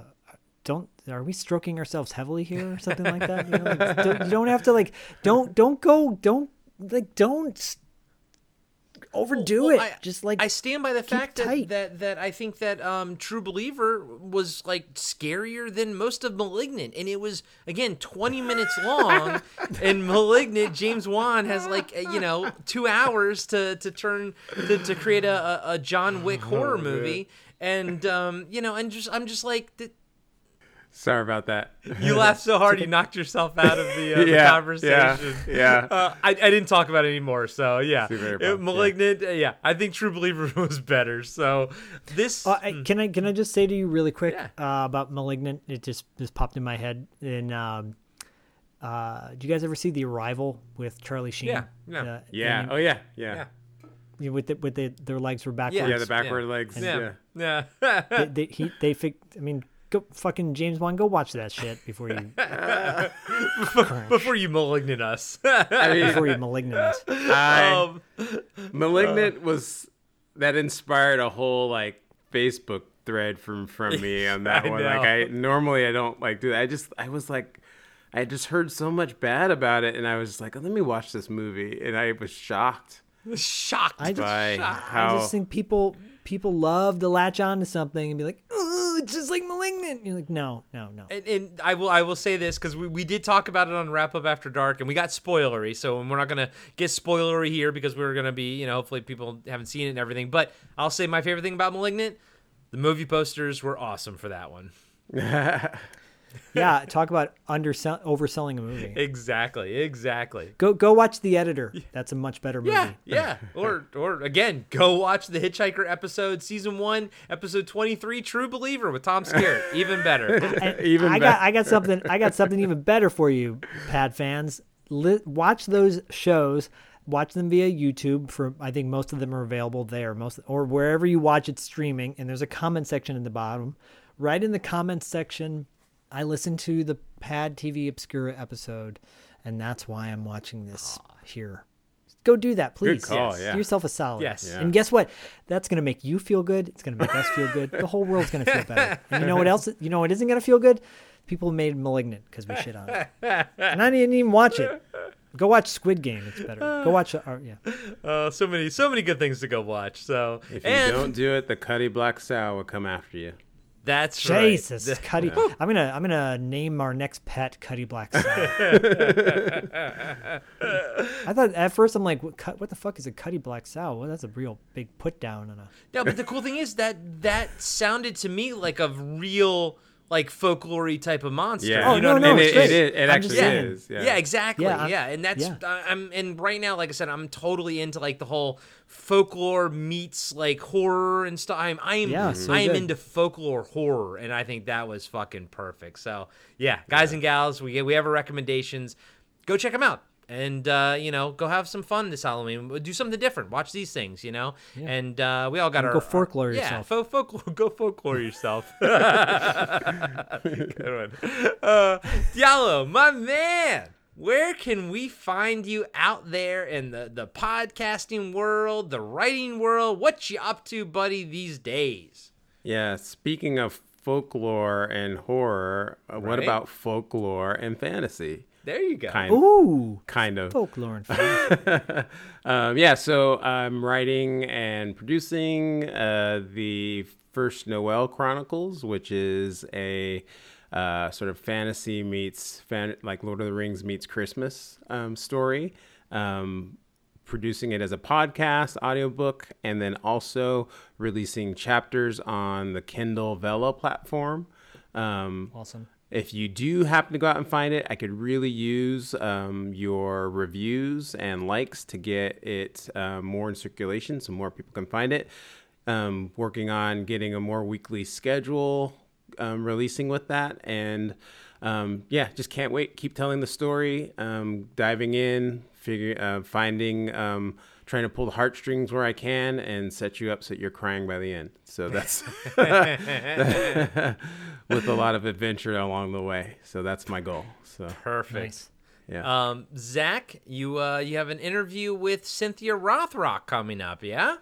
don't are we stroking ourselves heavily here or something like that? You, know, like, [LAUGHS] don't, you don't have to like don't don't go don't like don't overdo Well, it. I- Just like I stand by the fact that, that that I think that um, True Believer was like scarier than most of Malignant, and it was again 20 minutes long. [LAUGHS] and Malignant, James Wan has like uh, you know two hours to to turn to, to create a, a, a John Wick Oh, horror movie, and um, you know, and just I'm just like. th- sorry about that. You [LAUGHS] laughed so hard, you knocked yourself out of the, uh, the [LAUGHS] conversation. yeah, yeah. [LAUGHS] Uh, I, I didn't talk about it anymore, so yeah. It- bummed, yeah. Malignant, uh, yeah. I think True Believer was better. So this, Uh, I- can I can I just say to you really quick Yeah. uh, about *Malignant*? It just just popped in my head. And um, uh, do you guys ever see *The Arrival* with Charlie Sheen? Yeah, yeah. Uh, Yeah. and Oh yeah. Yeah. Yeah. you know, with the, with the, their legs were backwards. Yeah, the backward legs. Yeah. Yeah. Yeah. they, they, [LAUGHS] he, they fi- I mean, go fucking James Bond. Go watch that shit before you [LAUGHS] Before you malignant us. I mean, before you [LAUGHS] malignant us. I, um, Malignant was that inspired a whole like Facebook thread from from me on that I one. know. Like I normally I don't like do that. I just I was like I just heard so much bad about it and I was just like, let me watch this movie and I was shocked shocked. I just, by I how just think people people love to latch on to something and be like, oh, it's just like malignant. You're like, no, no, no. And, and I will I will say this because we, we did talk about it on Wrap Up After Dark and we got spoilery, so we're not gonna get spoilery here because we're gonna be you know hopefully people haven't seen it and everything. But I'll say my favorite thing about Malignant, the movie posters were awesome for that one. [LAUGHS] yeah, talk about undersell overselling a movie. Exactly, exactly. Go go watch The Editor. That's a much better movie. Yeah, yeah. Or or again, go watch the Hitchhiker episode, season one, episode twenty three, True Believer with Tom Skerritt. [LAUGHS] Even better. And [LAUGHS] Even I better. got I got something I got something even better for you, Pad fans. Li- watch those shows. Watch them via YouTube. For I think most of them are available there, most or wherever you watch it streaming. And there's a comment section in the bottom. Right in the comment section, I listened to the Pad TV Obscura episode, and that's why I'm watching this here. Go do that, please. call, Yes. yeah. Do yourself a solid. Yes. Yeah. And guess what? That's gonna make you feel good. It's gonna make us feel good. The whole world's gonna feel better. And you know what else? You know what isn't gonna feel good? People made Malignant because we shit on it. And I didn't even watch it. Go watch Squid Game. It's better. Go watch. Uh, yeah. Uh, so many so many good things to go watch. So if you and don't do it, the Cutty Black Sow will come after you. That's Jesus, right. [LAUGHS] Cutty. I'm gonna I'm gonna name our next pet Cutty Black Sow. [LAUGHS] I thought at first I'm like, what, what the fuck is a Cutty Black Sow? Well, that's a real big put down on a. No, but the cool thing is that that sounded to me like a real like folklore type of monster. Yeah. Oh, you know no, what I no, mean? And it's it, great. it actually just saying. is. Yeah, Yeah. exactly. Yeah, Yeah, and that's yeah. I- I'm and right now, like I said, I'm totally into like the whole folklore meets like horror and stuff. I'm I am Yeah, so I am good. into folklore horror, and I think that was fucking perfect. So yeah, guys and gals, we we have our recommendations. Go check them out. And uh, you know, go have some fun this Halloween. Do something different. Watch these things, you know. And uh, we all got And our go folklore our- yeah, yourself. fo- folklore. [LAUGHS] Go folklore yourself. [LAUGHS] [LAUGHS] Good one. Uh, Diallo, my man, where can we find you out there in the, the podcasting world, the writing world? What you up to, buddy, these days? Yeah, speaking of folklore and horror, uh, what about folklore and fantasy? There you go. Kind, Ooh, kind of. folklore [LAUGHS] um, yeah, so I'm writing and producing uh, the first Noel Chronicles, which is a uh, sort of fantasy meets fan- like Lord of the Rings meets Christmas um, story. Um, producing it as a podcast, audiobook, and then also releasing chapters on the Kindle Vella platform. Um, awesome. If you do happen to go out and find it, I could really use um, your reviews and likes to get it uh, more in circulation so more people can find it. Um, working on getting a more weekly schedule, um, releasing with that. And um, yeah, just can't wait. Keep telling the story, um, diving in, figure, uh, finding, um, trying to pull the heartstrings where I can and set you up so that you're crying by the end. So that's [LAUGHS] [LAUGHS] with a lot of adventure along the way. So that's my goal. So Perfect. Nice. yeah. Um, Zach, you uh, you have an interview with Cynthia Rothrock coming up, yeah?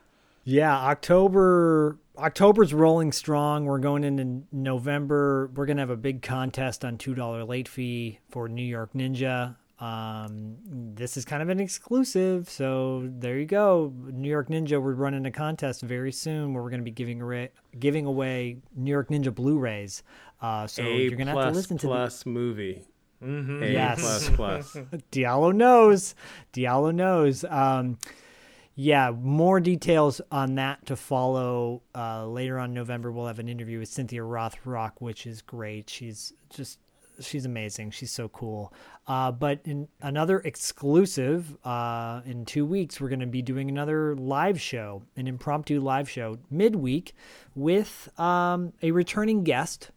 Yeah, October October's rolling strong. We're going into November. We're gonna have a big contest on two dollar late fee for New York Ninja. Um, this is kind of an exclusive, so there you go. New York Ninja. We're running a contest very soon where we're gonna be giving away giving away New York Ninja Blu-rays. Uh, so a you're gonna have to listen to the, plus movie. A Yes. plus [LAUGHS] plus. Diallo knows. Diallo knows. Um, yeah, more details on that to follow uh, later on November. We'll have an interview with Cynthia Rothrock, which is great. She's just she's amazing. She's so cool. Uh, but in another exclusive, uh, in two weeks, we're going to be doing another live show, an impromptu live show midweek with um, a returning guest,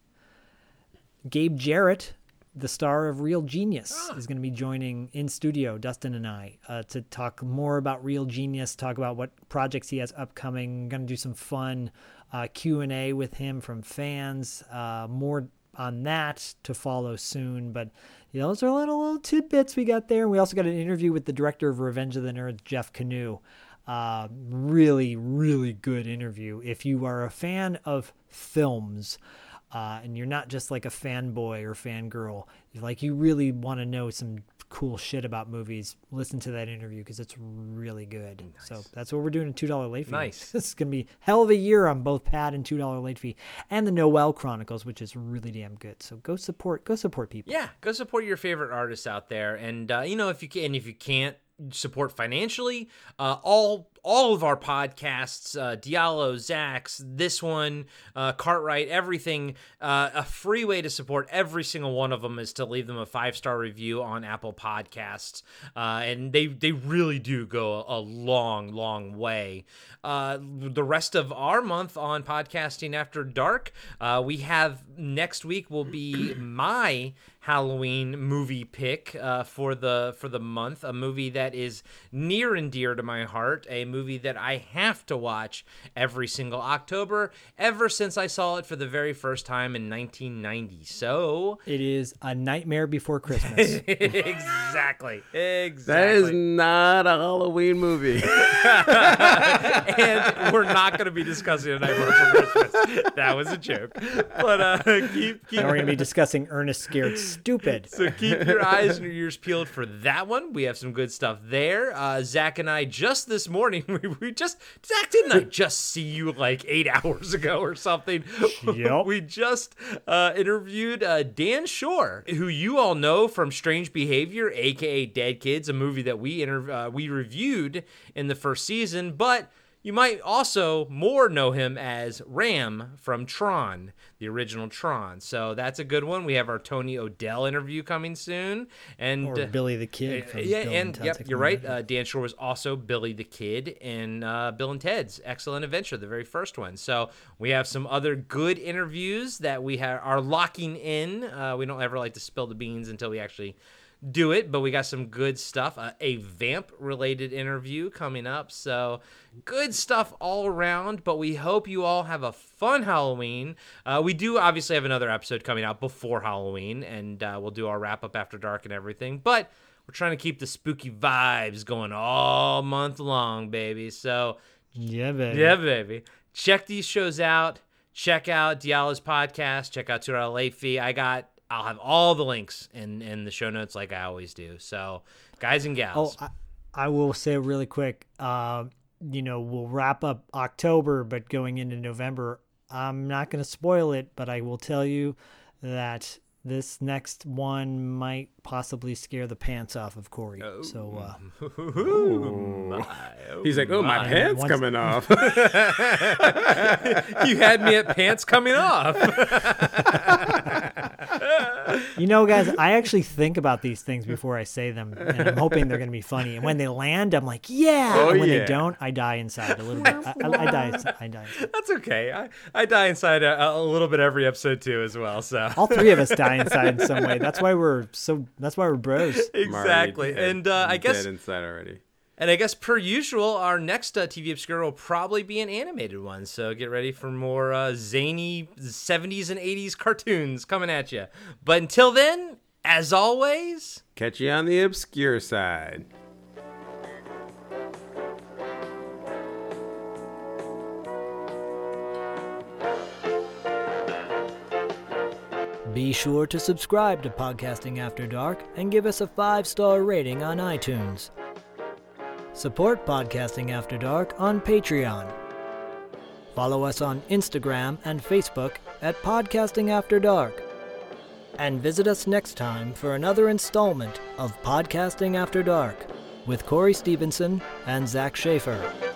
Gabe Jarrett, the star of Real Genius is going to be joining in studio, Dustin and I, uh, to talk more about Real Genius, talk about what projects he has upcoming. Going to do some fun uh, Q and A with him from fans. Uh, more on that to follow soon, but you know, those are little little tidbits we got there. We also got an interview with the director of Revenge of the Nerds, Jeff Kanew. Uh, really, really good interview. If you are a fan of films, uh, and you're not just like a fanboy or fangirl, like you really want to know some cool shit about movies, listen to that interview because it's really good. So that's what we're doing in two dollar late fee. Nice. [LAUGHS] This is gonna be hell of a year on both Pad and two dollar late fee, and the Noel Chronicles, which is really damn good. So go support, go support people. Yeah, go support your favorite artists out there, and uh, you know if you can, if you can't support financially, uh, all all of our podcasts, uh, Diallo, Zax, this one, uh, Cartwright, everything, uh, a free way to support every single one of them is to leave them a five star review on Apple Podcasts, uh, and they they really do go a long, long way. Uh, the rest of our month on podcasting after dark, uh, we have next week will be my Halloween movie pick uh, for the for the month. A movie that is near and dear to my heart. A movie that I have to watch every single October ever since I saw it for the very first time in 1990. So It is a nightmare before [LAUGHS] Christmas. exactly, exactly. That is not a Halloween movie. [LAUGHS] and we're not going to be discussing a Nightmare Before Christmas. That was a joke. But uh, [LAUGHS] keep keep and we're gonna be discussing Ernest Scared Stupid. So keep your eyes and your ears peeled for that one. We have some good stuff there. Uh, Zach and I just this morning, [LAUGHS] we, we just Zach didn't I just see you like eight [LAUGHS] hours ago or something? Yep. [LAUGHS] we just uh, interviewed uh, Dan Shor, who you all know from Strange Behavior, aka Dead Kids, a movie that we inter- uh, we reviewed in the first season, but. You might also more know him as Ram from Tron, the original Tron. So that's a good one. We have our Tony O'Dell interview coming soon, and Or uh, Billy the Kid. From yeah, Bill and Ted's yep, you're right. Uh, Dan Shor was also Billy the Kid in uh, Bill and Ted's Excellent Adventure, the very first one. So we have some other good interviews that we ha- are locking in. Uh, we don't ever like to spill the beans until we actually do it, but we got some good stuff. Uh, a vamp related interview coming up. So good stuff all around. But we hope you all have a fun Halloween. Uh, we do obviously have another episode coming out before Halloween, and uh, we'll do our wrap up after dark and everything. But we're trying to keep the spooky vibes going all month long, baby. So Yeah, baby. yeah, baby. Check these shows out. Check out Diallo's podcast. Check out Two Late Fee. I got. I'll have all the links in in the show notes like I always do. So, guys and Oh, gals, I, I will say really quick. Uh, you know, we'll wrap up October, but going into November, I'm not going to spoil it, but I will tell you that this next one might possibly scare the pants off of Corey. So, uh, He's like, oh, my, my. pants Once- coming off. [LAUGHS] you had me at pants coming off. [LAUGHS] you know, guys, I actually think about these things before I say them, and I'm hoping they're going to be funny. And when they land, I'm like, yeah. Oh, and when yeah. they don't, I die inside a little bit. I, I, I die. inside- I die. Inside. That's okay. I, I die inside a, a little bit every episode too, as well. So All three of us die inside in some way. That's why we're so. That's why we're bros. Exactly. dead. And uh, I I'm guess dead inside already. And I guess per usual, our next uh, TV Obscure will probably be an animated one. So get ready for more uh, zany 70s and 80s cartoons coming at you. But until then, as always, Catch you on the obscure side. Be sure to subscribe to Podcasting After Dark and give us a five star rating on iTunes. Support Podcasting After Dark on Patreon. Follow us on Instagram and Facebook at Podcasting After Dark. And visit us next time for another installment of Podcasting After Dark with Corey Stevenson and Zach Schaefer.